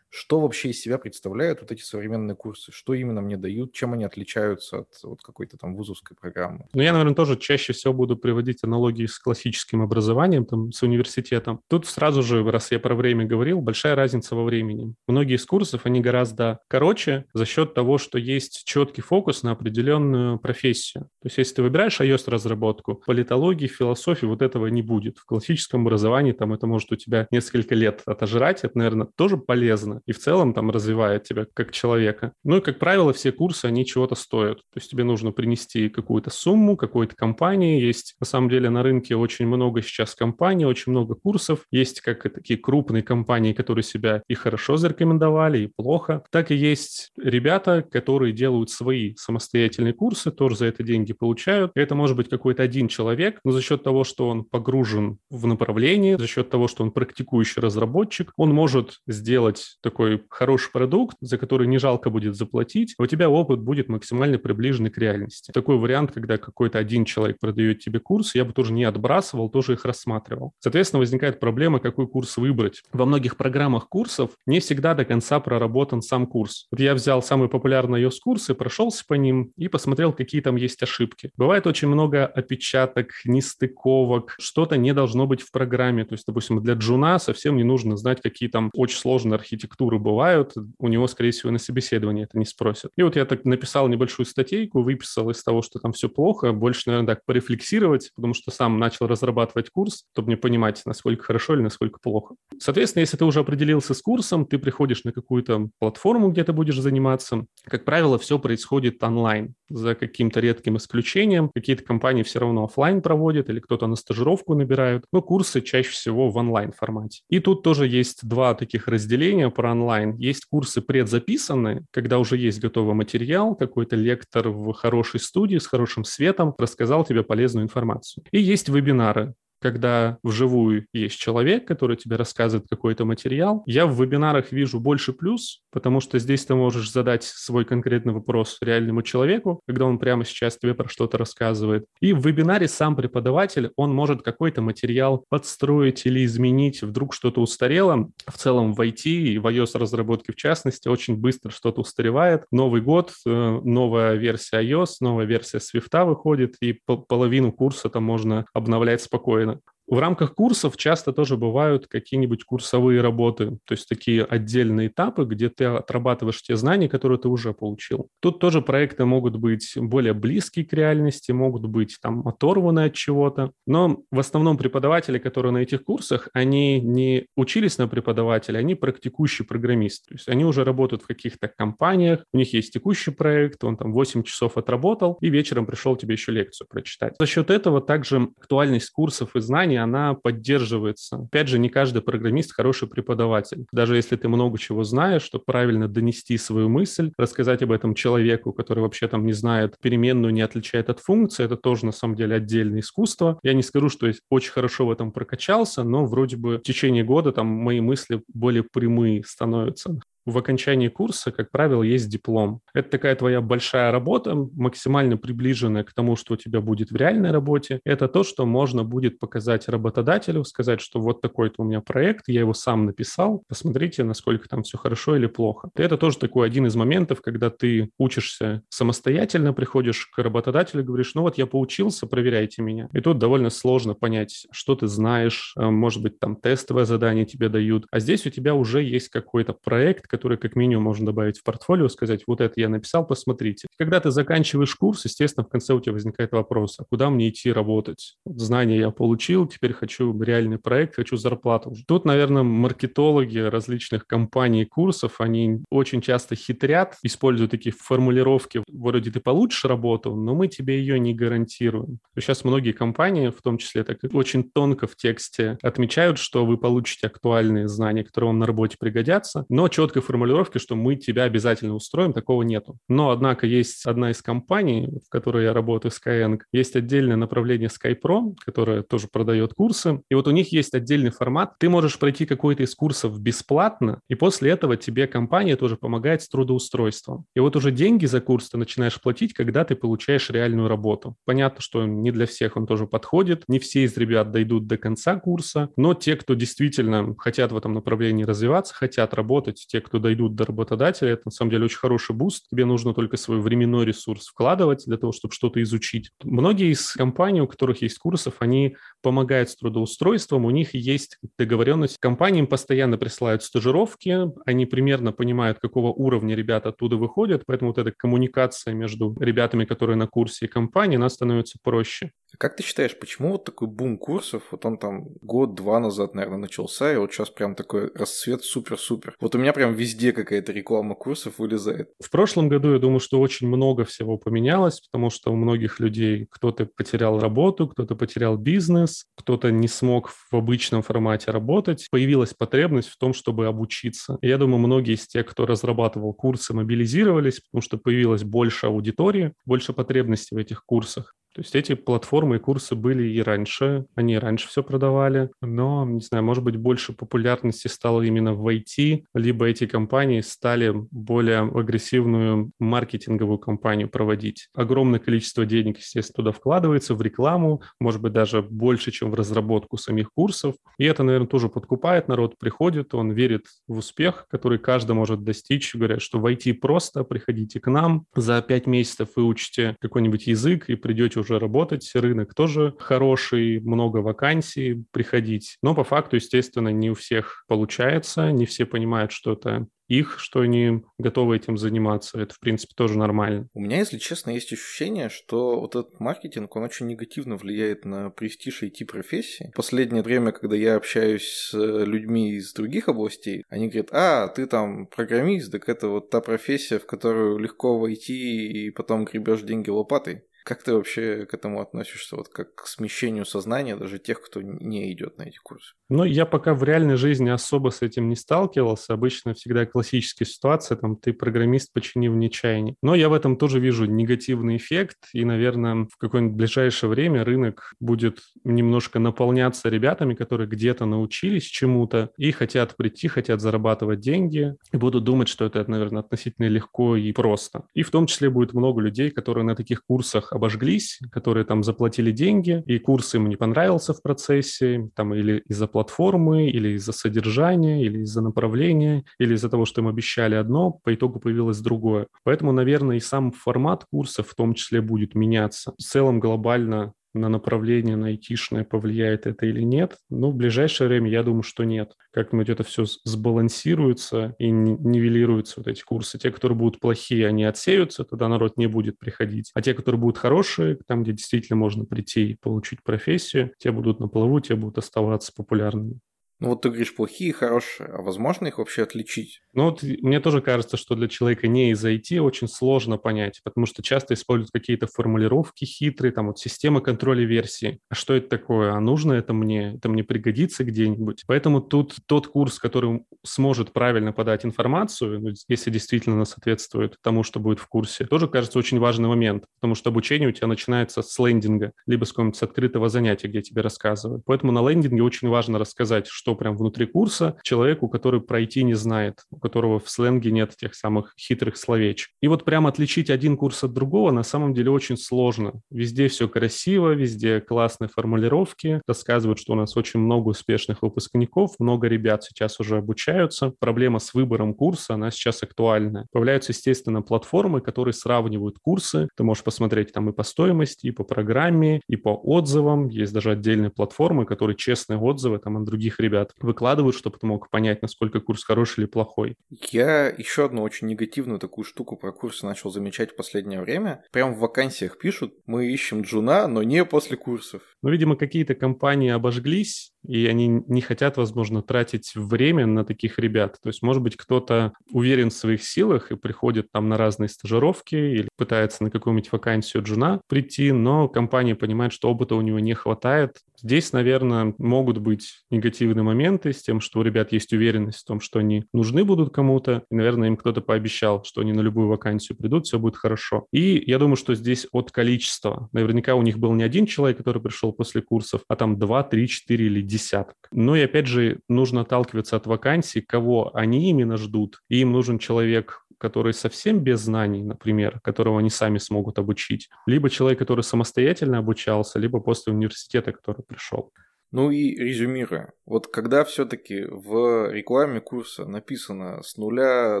S1: Что вообще из себя представляют вот эти современные курсы? Что именно мне дают? Чем они отличаются от вот какой-то там вузовской программы?
S6: Ну, я, наверное, тоже чаще всего буду приводить аналогии с классическим образованием, там, с университетом. Тут сразу же, раз я про время говорил, большая разница во времени. Многие из курсов, они гораздо короче за счет того, что есть четкий фокус на определенную профессию. То есть, если ты выбираешь iOS-разработку, политологии, философии, вот этого не будет. В классическом образовании там это может у тебя несколько лет отожрать, это, наверное, тоже полезно, И в целом там развивает тебя как человека. Ну и, как правило, все курсы, они чего-то стоят. То есть тебе нужно принести какую-то сумму какой-то компании. Есть, на самом деле, на рынке очень много сейчас компаний, очень много курсов. Есть как и такие крупные компании, которые себя и хорошо зарекомендовали, и плохо. Так и есть ребята, которые делают свои самостоятельные курсы, тоже за это деньги получают. Это может быть какой-то один человек, но за счет того, что он погружен в направление, за счет того, что он практикующий разработчик, он может сделать такой хороший продукт, за который не жалко будет заплатить, у тебя опыт будет максимально приближенный к реальности. Такой вариант, когда какой-то один человек продает тебе курс, я бы тоже не отбрасывал, тоже их рассматривал. Соответственно, возникает проблема, какой курс выбрать. Во многих программах курсов не всегда до конца проработан сам курс. Вот я взял самые популярные iOS-курсы, прошелся по ним и посмотрел, какие там есть ошибки. Бывает очень много опечаток, нестыковок, что-то не должно быть в программе. То есть, допустим, для джуна совсем не нужно знать, какие там очень сложные архитектуры бывают. У него, скорее всего, на собеседовании это не спросят. И вот я так написал небольшую статейку, выписал из того, что там все плохо, больше, наверное, так порефлексировать, потому что сам начал разрабатывать курс, чтобы не понимать, насколько хорошо или насколько плохо. Соответственно, если ты уже определился с курсом, ты приходишь на какую-то платформу, где ты будешь заниматься. Как правило, все происходит онлайн, за каким-то редким исключением. Какие-то компании все равно офлайн проводят или кто-то на стажировку набирают, но курсы чаще всего в онлайн формате. И тут тоже есть два таких разделения про онлайн. Есть курсы предзаписанные, когда уже есть готовый материал, какой-то лектор в хорошей студии с хорошим светом рассказал тебе полезную информацию. И есть вебинары, когда вживую есть человек, который тебе рассказывает какой-то материал. Я в вебинарах вижу больше плюс, потому что здесь ты можешь задать свой конкретный вопрос реальному человеку, когда он прямо сейчас тебе про что-то рассказывает. И в вебинаре сам преподаватель, он может какой-то материал подстроить или изменить, вдруг что-то устарело. В целом в IT и в iOS-разработке в частности очень быстро что-то устаревает. Новый год, э, новая версия iOS, новая версия Swift выходит, и половину курса там можно обновлять спокойно. В рамках курсов часто тоже бывают какие-нибудь курсовые работы, то есть такие отдельные этапы, где ты отрабатываешь те знания, которые ты уже получил. Тут тоже проекты могут быть более близкие к реальности, могут быть там оторваны от чего-то, но в основном преподаватели, которые на этих курсах, они не учились на преподавателя, они практикующие программисты, то есть они уже работают в каких-то компаниях, у них есть текущий проект, он там 8 часов отработал, и вечером пришел тебе еще лекцию прочитать. За счет этого также актуальность курсов и знаний она поддерживается. Опять же, не каждый программист хороший преподаватель. Даже если ты много чего знаешь, чтобы правильно донести свою мысль, рассказать об этом человеку, который вообще там не знает переменную, не отличает от функции, это тоже на самом деле отдельное искусство. Я не скажу, что я очень хорошо в этом прокачался, но вроде бы в течение года там мои мысли более прямые становятся в окончании курса, как правило, есть диплом. Это такая твоя большая работа, максимально приближенная к тому, что у тебя будет в реальной работе. Это то, что можно будет показать работодателю, сказать, что вот такой-то у меня проект, я его сам написал, посмотрите, насколько там все хорошо или плохо. Это тоже такой один из моментов, когда ты учишься самостоятельно, приходишь к работодателю говоришь, ну вот я поучился, проверяйте меня. И тут довольно сложно понять, что ты знаешь, э, может быть, там тестовое задание тебе дают, а здесь у тебя уже есть какой-то проект, который как минимум можно добавить в портфолио, сказать, вот это я написал, посмотрите. Когда ты заканчиваешь курс, естественно, в конце у тебя возникает вопрос, а куда мне идти работать? Знания я получил, теперь хочу реальный проект, хочу зарплату. Тут, наверное, маркетологи различных компаний курсов, они очень часто хитрят, используют такие формулировки, вроде ты получишь работу, но мы тебе ее не гарантируем. Сейчас многие компании, в том числе так очень тонко в тексте отмечают, что вы получите актуальные знания, которые вам на работе пригодятся, но четко четкой формулировки, что мы тебя обязательно устроим, такого нету. Но, однако, есть одна из компаний, в которой я работаю, Skyeng, есть отдельное направление SkyPro, которое тоже продает курсы, и вот у них есть отдельный формат. Ты можешь пройти какой-то из курсов бесплатно, и после этого тебе компания тоже помогает с трудоустройством. И вот уже деньги за курс ты начинаешь платить, когда ты получаешь реальную работу. Понятно, что не для всех он тоже подходит, не все из ребят дойдут до конца курса, но те, кто действительно хотят в этом направлении развиваться, хотят работать, те, кто дойдут до работодателя, это на самом деле очень хороший boost. Тебе нужно только свой временной ресурс вкладывать для того, чтобы что-то изучить. Многие из компаний, у которых есть курсов, они помогают с трудоустройством, у них есть договоренность. Компаниям постоянно присылают стажировки, они примерно понимают, какого уровня ребята оттуда выходят, поэтому вот эта коммуникация между ребятами, которые на курсе и компанией, она становится проще.
S1: Как ты считаешь, почему вот такой бум курсов, вот он там год-два назад, наверное, начался, и вот сейчас прям такой расцвет супер-супер. Вот у меня прям везде какая-то реклама курсов вылезает.
S6: В прошлом году я думаю, что очень много всего поменялось, потому что у многих людей кто-то потерял работу, кто-то потерял бизнес, кто-то не смог в обычном формате работать. Появилась потребность в том, чтобы обучиться. Я думаю, многие из тех, кто разрабатывал курсы, мобилизировались, потому что появилось больше аудитории, больше потребностей в этих курсах. То есть эти платформы и курсы были и раньше, они раньше все продавали, но, не знаю, может быть, больше популярности стало именно в IT, либо эти компании стали более агрессивную маркетинговую кампанию проводить. Огромное количество денег, естественно, туда вкладывается, в рекламу, может быть, даже больше, чем в разработку самих курсов. И это, наверное, тоже подкупает народ, приходит, он верит в успех, который каждый может достичь. Говорят, что в IT просто, приходите к нам, за пять месяцев вы учите какой-нибудь язык и придете уже работать, рынок тоже хороший, много вакансий, приходить. Но по факту, естественно, не у всех получается, не все понимают, что это их, что они готовы этим заниматься. Это, в принципе, тоже нормально.
S1: У меня, если честно, есть ощущение, что вот этот маркетинг, он очень негативно влияет на престиж IT-профессии. Последнее время, когда я общаюсь с людьми из других областей, они говорят, а, ты там программист, так это вот та профессия, в которую легко войти и потом гребешь деньги лопатой. Как ты вообще к этому относишься, вот как к смещению сознания даже тех, кто не идет на эти курсы?
S6: Ну, я пока в реальной жизни особо с этим не сталкивался. Обычно всегда классическая ситуация, там, ты программист, почини в нечаянии. Но я в этом тоже вижу негативный эффект, и, наверное, в какое-нибудь ближайшее время рынок будет немножко наполняться ребятами, которые где-то научились чему-то и хотят прийти, хотят зарабатывать деньги, и будут думать, что это, наверное, относительно легко и просто. И в том числе будет много людей, которые на таких курсах обожглись, которые там заплатили деньги, и курс им не понравился в процессе, там, или из-за платформы, или из-за содержания, или из-за направления, или из-за того, что им обещали одно, по итогу появилось другое. Поэтому, наверное, и сам формат курса в том числе будет меняться. В целом глобально на направление на айтишное повлияет это или нет. Ну, в ближайшее время я думаю, что нет. Как-нибудь это все сбалансируется и нивелируются вот эти курсы. Те, которые будут плохие, они отсеются, тогда народ не будет приходить. А те, которые будут хорошие, там, где действительно можно прийти и получить профессию, те будут на плаву, те будут оставаться популярными.
S1: Ну вот ты говоришь плохие, хорошие, а возможно их вообще отличить?
S6: Ну вот мне тоже кажется, что для человека не из IT очень сложно понять, потому что часто используют какие-то формулировки хитрые, там вот система контроля версии. А что это такое? А нужно это мне? Это мне пригодится где-нибудь? Поэтому тут тот курс, который сможет правильно подать информацию, ну, если действительно она соответствует тому, что будет в курсе, тоже кажется очень важный момент, потому что обучение у тебя начинается с лендинга, либо с какого-нибудь открытого занятия, где тебе рассказывают. Поэтому на лендинге очень важно рассказать, что что прям внутри курса человеку, который пройти не знает, у которого в сленге нет тех самых хитрых словечек. И вот прям отличить один курс от другого на самом деле очень сложно. Везде все красиво, везде классные формулировки, рассказывают, что у нас очень много успешных выпускников, много ребят сейчас уже обучаются. Проблема с выбором курса, она сейчас актуальна. Появляются, естественно, платформы, которые сравнивают курсы. Ты можешь посмотреть там и по стоимости, и по программе, и по отзывам. Есть даже отдельные платформы, которые честные отзывы там от других ребят ребят выкладывают, чтобы ты мог понять, насколько курс хороший или плохой.
S1: Я еще одну очень негативную такую штуку про курсы начал замечать в последнее время. Прям в вакансиях пишут, мы ищем джуна, но не после курсов.
S6: Ну, видимо, какие-то компании обожглись, и они не хотят, возможно, тратить время на таких ребят. То есть, может быть, кто-то уверен в своих силах и приходит там на разные стажировки или пытается на какую-нибудь вакансию джуна прийти, но компания понимает, что опыта у него не хватает. Здесь, наверное, могут быть негативные моменты с тем, что у ребят есть уверенность в том, что они нужны будут кому-то, и, наверное, им кто-то пообещал, что они на любую вакансию придут, все будет хорошо. И я думаю, что здесь от количества. Наверняка у них был не один человек, который пришел после курсов, а там два, три, четыре или десяток. Ну и опять же, нужно отталкиваться от вакансий, кого они именно ждут. И им нужен человек, который совсем без знаний, например, которого они сами смогут обучить, либо человек, который самостоятельно обучался, либо после университета, который пришел.
S1: Ну и резюмируя, вот когда все-таки в рекламе курса написано с нуля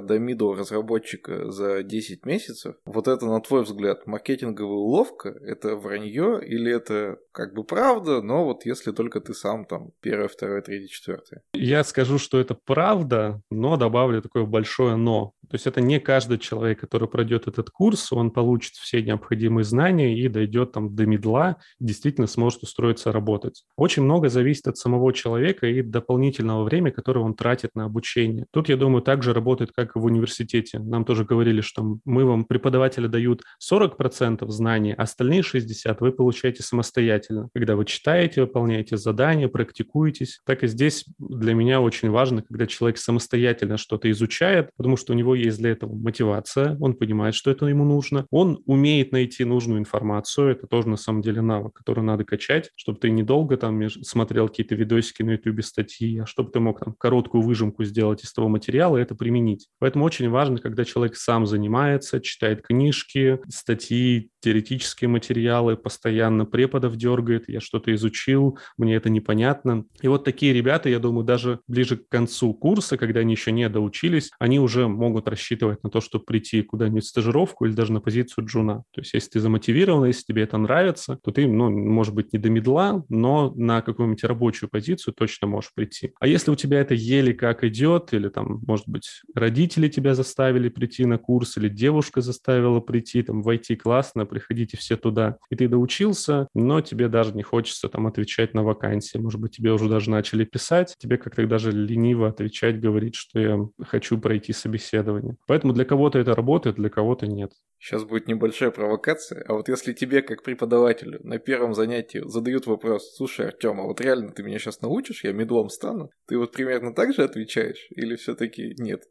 S1: до middle разработчика за 10 месяцев, вот это, на твой взгляд, маркетинговая уловка, это вранье или это как бы правда, но вот если только ты сам там первое, второе, третье, четвертое?
S6: Я скажу, что это правда, но добавлю такое большое но. То есть это не каждый человек, который пройдет этот курс, он получит все необходимые знания и дойдет там до медла, действительно сможет устроиться работать. Очень много зависит от самого человека и дополнительного времени, которое он тратит на обучение. Тут, я думаю, также работает, как и в университете. Нам тоже говорили, что мы вам, преподаватели дают 40% знаний, а остальные 60% вы получаете самостоятельно, когда вы читаете, выполняете задания, практикуетесь. Так и здесь для меня очень важно, когда человек самостоятельно что-то изучает, потому что у него есть для этого мотивация, он понимает, что это ему нужно, он умеет найти нужную информацию, это тоже на самом деле навык, который надо качать, чтобы ты недолго там смотрел какие-то видосики на YouTube, статьи, а чтобы ты мог там короткую выжимку сделать из того материала и это применить. Поэтому очень важно, когда человек сам занимается, читает книжки, статьи, теоретические материалы, постоянно преподов дергает, я что-то изучил, мне это непонятно. И вот такие ребята, я думаю, даже ближе к концу курса, когда они еще не доучились, они уже могут рассчитывать на то, чтобы прийти куда-нибудь в стажировку или даже на позицию джуна. То есть если ты замотивирован, если тебе это нравится, то ты, ну, может быть, не до медла, но на какую-нибудь рабочую позицию точно можешь прийти. А если у тебя это еле как идет, или там, может быть, родители тебя заставили прийти на курс, или девушка заставила прийти там в IT-класс, приходите все туда. И ты доучился, но тебе даже не хочется там отвечать на вакансии. Может быть, тебе уже даже начали писать, тебе как-то даже лениво отвечать, говорить, что я хочу пройти собеседование. Поэтому для кого-то это работает, для кого-то нет.
S1: Сейчас будет небольшая провокация, а вот если тебе, как преподавателю, на первом занятии задают вопрос, слушай, Артем, а вот реально ты меня сейчас научишь, я медлом стану, ты вот примерно так же отвечаешь или все-таки нет?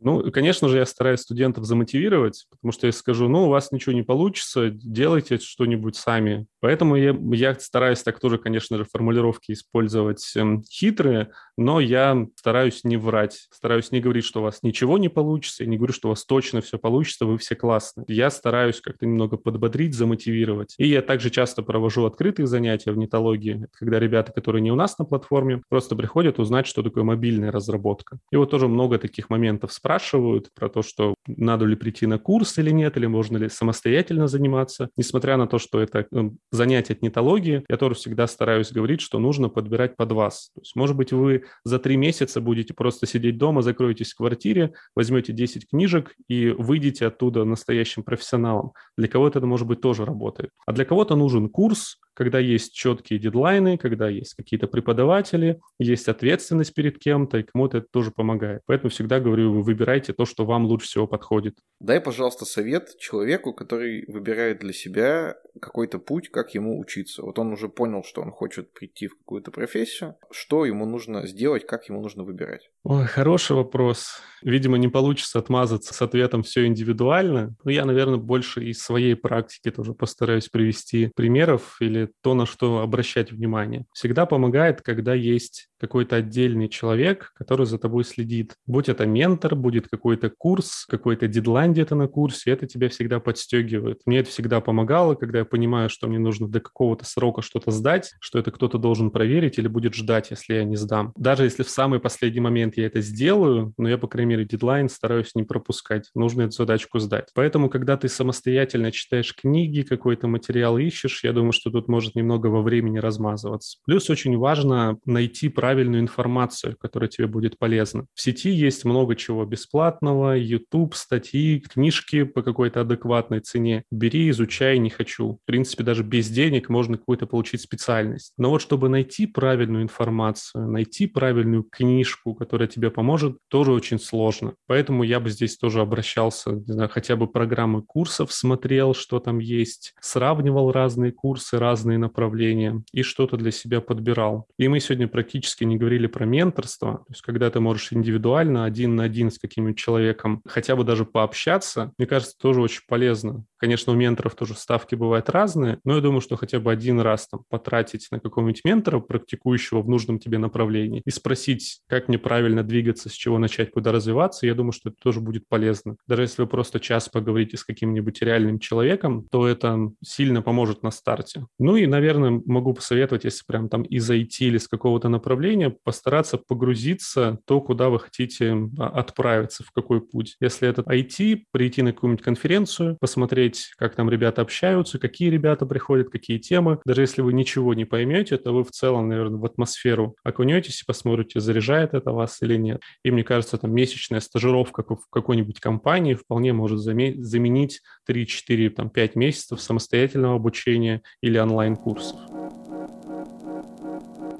S6: Ну, конечно же, я стараюсь студентов замотивировать, потому что я скажу, ну, у вас ничего не получится, делайте что-нибудь сами. Поэтому я, я стараюсь так тоже, конечно же, формулировки использовать эм, хитрые, но я стараюсь не врать, стараюсь не говорить, что у вас ничего не получится, и не говорю, что у вас точно все получится, вы все классные. Я стараюсь как-то немного подбодрить, замотивировать. И я также часто провожу открытые занятия в нетологии, когда ребята, которые не у нас на платформе, просто приходят узнать, что такое мобильная разработка. И вот тоже много таких моментов спрашивают про то, что надо ли прийти на курс или нет, или можно ли самостоятельно заниматься. Несмотря на то, что это ну, занятие от нетологии, я тоже всегда стараюсь говорить, что нужно подбирать под вас. То есть, может быть, вы за три месяца будете просто сидеть дома, закроетесь в квартире, возьмете 10 книжек и выйдете оттуда настоящим профессионалом. Для кого-то это, может быть, тоже работает. А для кого-то нужен курс, когда есть четкие дедлайны, когда есть какие-то преподаватели, есть ответственность перед кем-то, и кому-то это тоже помогает. Поэтому всегда говорю, вы выбирайте то, что вам лучше всего подходит.
S1: Дай, пожалуйста, совет человеку, который выбирает для себя какой-то путь, как ему учиться. Вот он уже понял, что он хочет прийти в какую-то профессию. Что ему нужно сделать, как ему нужно выбирать?
S6: Ой, хороший вопрос. Видимо, не получится отмазаться с ответом все индивидуально. Но я, наверное, больше из своей практики тоже постараюсь привести примеров или то, на что обращать внимание. Всегда помогает, когда есть какой-то отдельный человек, который за тобой следит. Будь это ментор, будет какой-то курс, какой-то дедлайн где-то на курсе, это тебя всегда подстегивает. Мне это всегда помогало, когда я понимаю, что мне нужно до какого-то срока что-то сдать, что это кто-то должен проверить или будет ждать, если я не сдам. Даже если в самый последний момент я это сделаю, но я, по крайней мере, дедлайн стараюсь не пропускать. Нужно эту задачку сдать. Поэтому, когда ты самостоятельно читаешь книги, какой-то материал ищешь, я думаю, что тут может немного во времени размазываться. Плюс очень важно найти правильную информацию, которая тебе будет полезна. В сети есть много чего бесплатного, YouTube, статьи, книжки по какой-то адекватной цене. Бери, изучай, не хочу. В принципе, даже без денег можно какую-то получить специальность. Но вот чтобы найти правильную информацию, найти правильную книжку, которая тебе поможет, тоже очень сложно. Поэтому я бы здесь тоже обращался, не знаю, хотя бы программы курсов смотрел, что там есть, сравнивал разные курсы, разные направления и что-то для себя подбирал. И мы сегодня практически не говорили про менторство, то есть когда ты можешь индивидуально один на один с каким-нибудь человеком хотя бы даже пообщаться, мне кажется, тоже очень полезно. Конечно, у менторов тоже ставки бывают разные, но я думаю, что хотя бы один раз там потратить на какого-нибудь ментора, практикующего в нужном тебе направлении, и спросить, как мне правильно двигаться, с чего начать, куда развиваться, я думаю, что это тоже будет полезно. Даже если вы просто час поговорите с каким-нибудь реальным человеком, то это сильно поможет на старте. Ну и, наверное, могу посоветовать, если прям там из IT или с какого-то направления, постараться погрузиться то, куда вы хотите а, отправиться, в какой путь. Если это IT, прийти на какую-нибудь конференцию, посмотреть, как там ребята общаются, какие ребята приходят, какие темы. Даже если вы ничего не поймете, то вы в целом, наверное, в атмосферу окунетесь посмотрите, заряжает это вас или нет. И мне кажется, там месячная стажировка в какой-нибудь компании вполне может заменить 3, 4, там, 5 месяцев самостоятельного обучения или онлайн-курсов.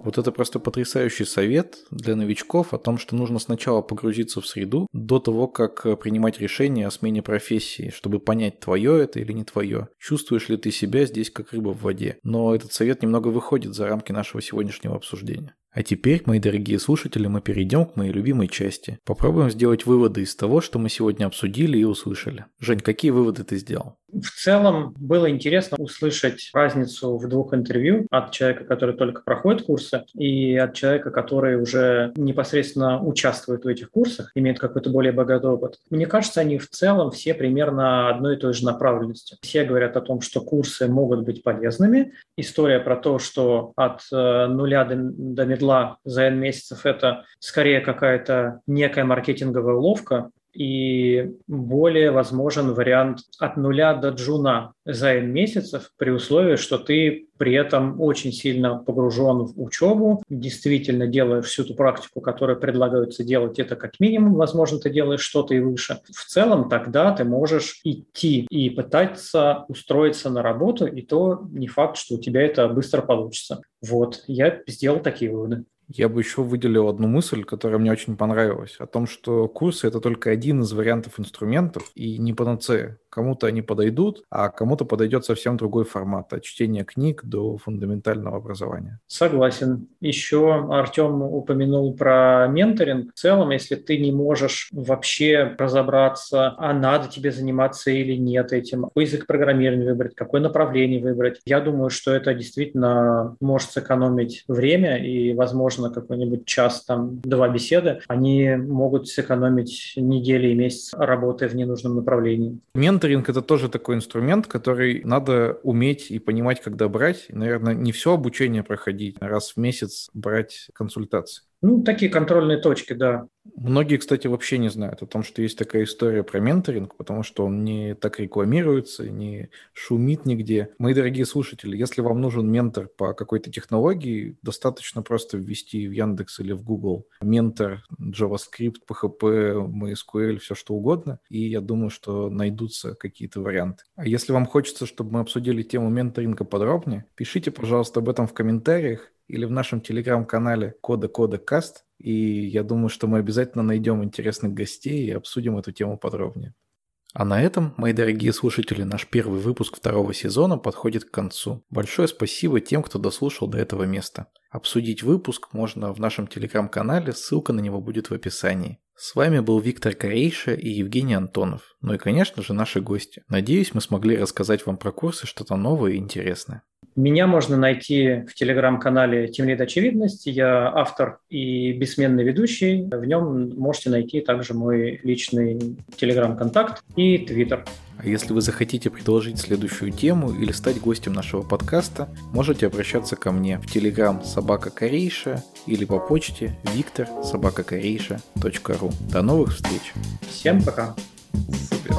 S1: Вот это просто потрясающий совет для новичков о том, что нужно сначала погрузиться в среду до того, как принимать решение о смене профессии, чтобы понять, твое это или не твое. Чувствуешь ли ты себя здесь как рыба в воде. Но этот совет немного выходит за рамки нашего сегодняшнего обсуждения. А теперь, мои дорогие слушатели, мы перейдем к моей любимой части. Попробуем сделать выводы из того, что мы сегодня обсудили и услышали. Жень, какие выводы ты сделал?
S2: В целом было интересно услышать разницу в двух интервью от человека, который только проходит курсы, и от человека, который уже непосредственно участвует в этих курсах, имеет какой-то более богатый опыт. Мне кажется, они в целом все примерно одной и той же направленности. Все говорят о том, что курсы могут быть полезными. История про то, что от э, нуля до, до за N месяцев это скорее какая-то некая маркетинговая уловка, и более возможен вариант от нуля до джуна за N месяцев при условии, что ты при этом очень сильно погружен в учебу, действительно делаешь всю ту практику, которую предлагается делать, это как минимум, возможно, ты делаешь что-то и выше. В целом тогда ты можешь идти и пытаться устроиться на работу, и то не факт, что у тебя это быстро получится. Вот, я сделал такие выводы.
S1: Я бы еще выделил одну мысль, которая мне очень понравилась, о том, что курсы – это только один из вариантов инструментов и не панацея. Кому-то они подойдут, а кому-то подойдет совсем другой формат, от чтения книг до фундаментального образования.
S2: Согласен. Еще Артем упомянул про менторинг. В целом, если ты не можешь вообще разобраться, а надо тебе заниматься или нет этим, какой язык программирования выбрать, какое направление выбрать, я думаю, что это действительно может сэкономить время и, возможно, на какой-нибудь час, там, два беседы, они могут сэкономить недели и месяц работы в ненужном направлении.
S1: Менторинг — это тоже такой инструмент, который надо уметь и понимать, когда брать. наверное, не все обучение проходить, а раз в месяц брать консультации.
S2: Ну, такие контрольные точки, да.
S1: Многие, кстати, вообще не знают о том, что есть такая история про менторинг, потому что он не так рекламируется, не шумит нигде. Мои дорогие слушатели, если вам нужен ментор по какой-то технологии, достаточно просто ввести в Яндекс или в Google ментор JavaScript, PHP, MySQL, все что угодно, и я думаю, что найдутся какие-то варианты. А если вам хочется, чтобы мы обсудили тему менторинга подробнее, пишите, пожалуйста, об этом в комментариях, или в нашем телеграм-канале Кода Кода Каст. И я думаю, что мы обязательно найдем интересных гостей и обсудим эту тему подробнее. А на этом, мои дорогие слушатели, наш первый выпуск второго сезона подходит к концу. Большое спасибо тем, кто дослушал до этого места. Обсудить выпуск можно в нашем телеграм-канале, ссылка на него будет в описании. С вами был Виктор Корейша и Евгений Антонов. Ну и, конечно же, наши гости. Надеюсь, мы смогли рассказать вам про курсы что-то новое и интересное.
S2: Меня можно найти в телеграм-канале Тимлид Очевидность. Я автор и бессменный ведущий. В нем можете найти также мой личный телеграм-контакт и твиттер.
S1: А если вы захотите предложить следующую тему или стать гостем нашего подкаста, можете обращаться ко мне в телеграм собака корейша или по почте виктор собака. До новых встреч.
S2: Всем пока.
S1: Супер.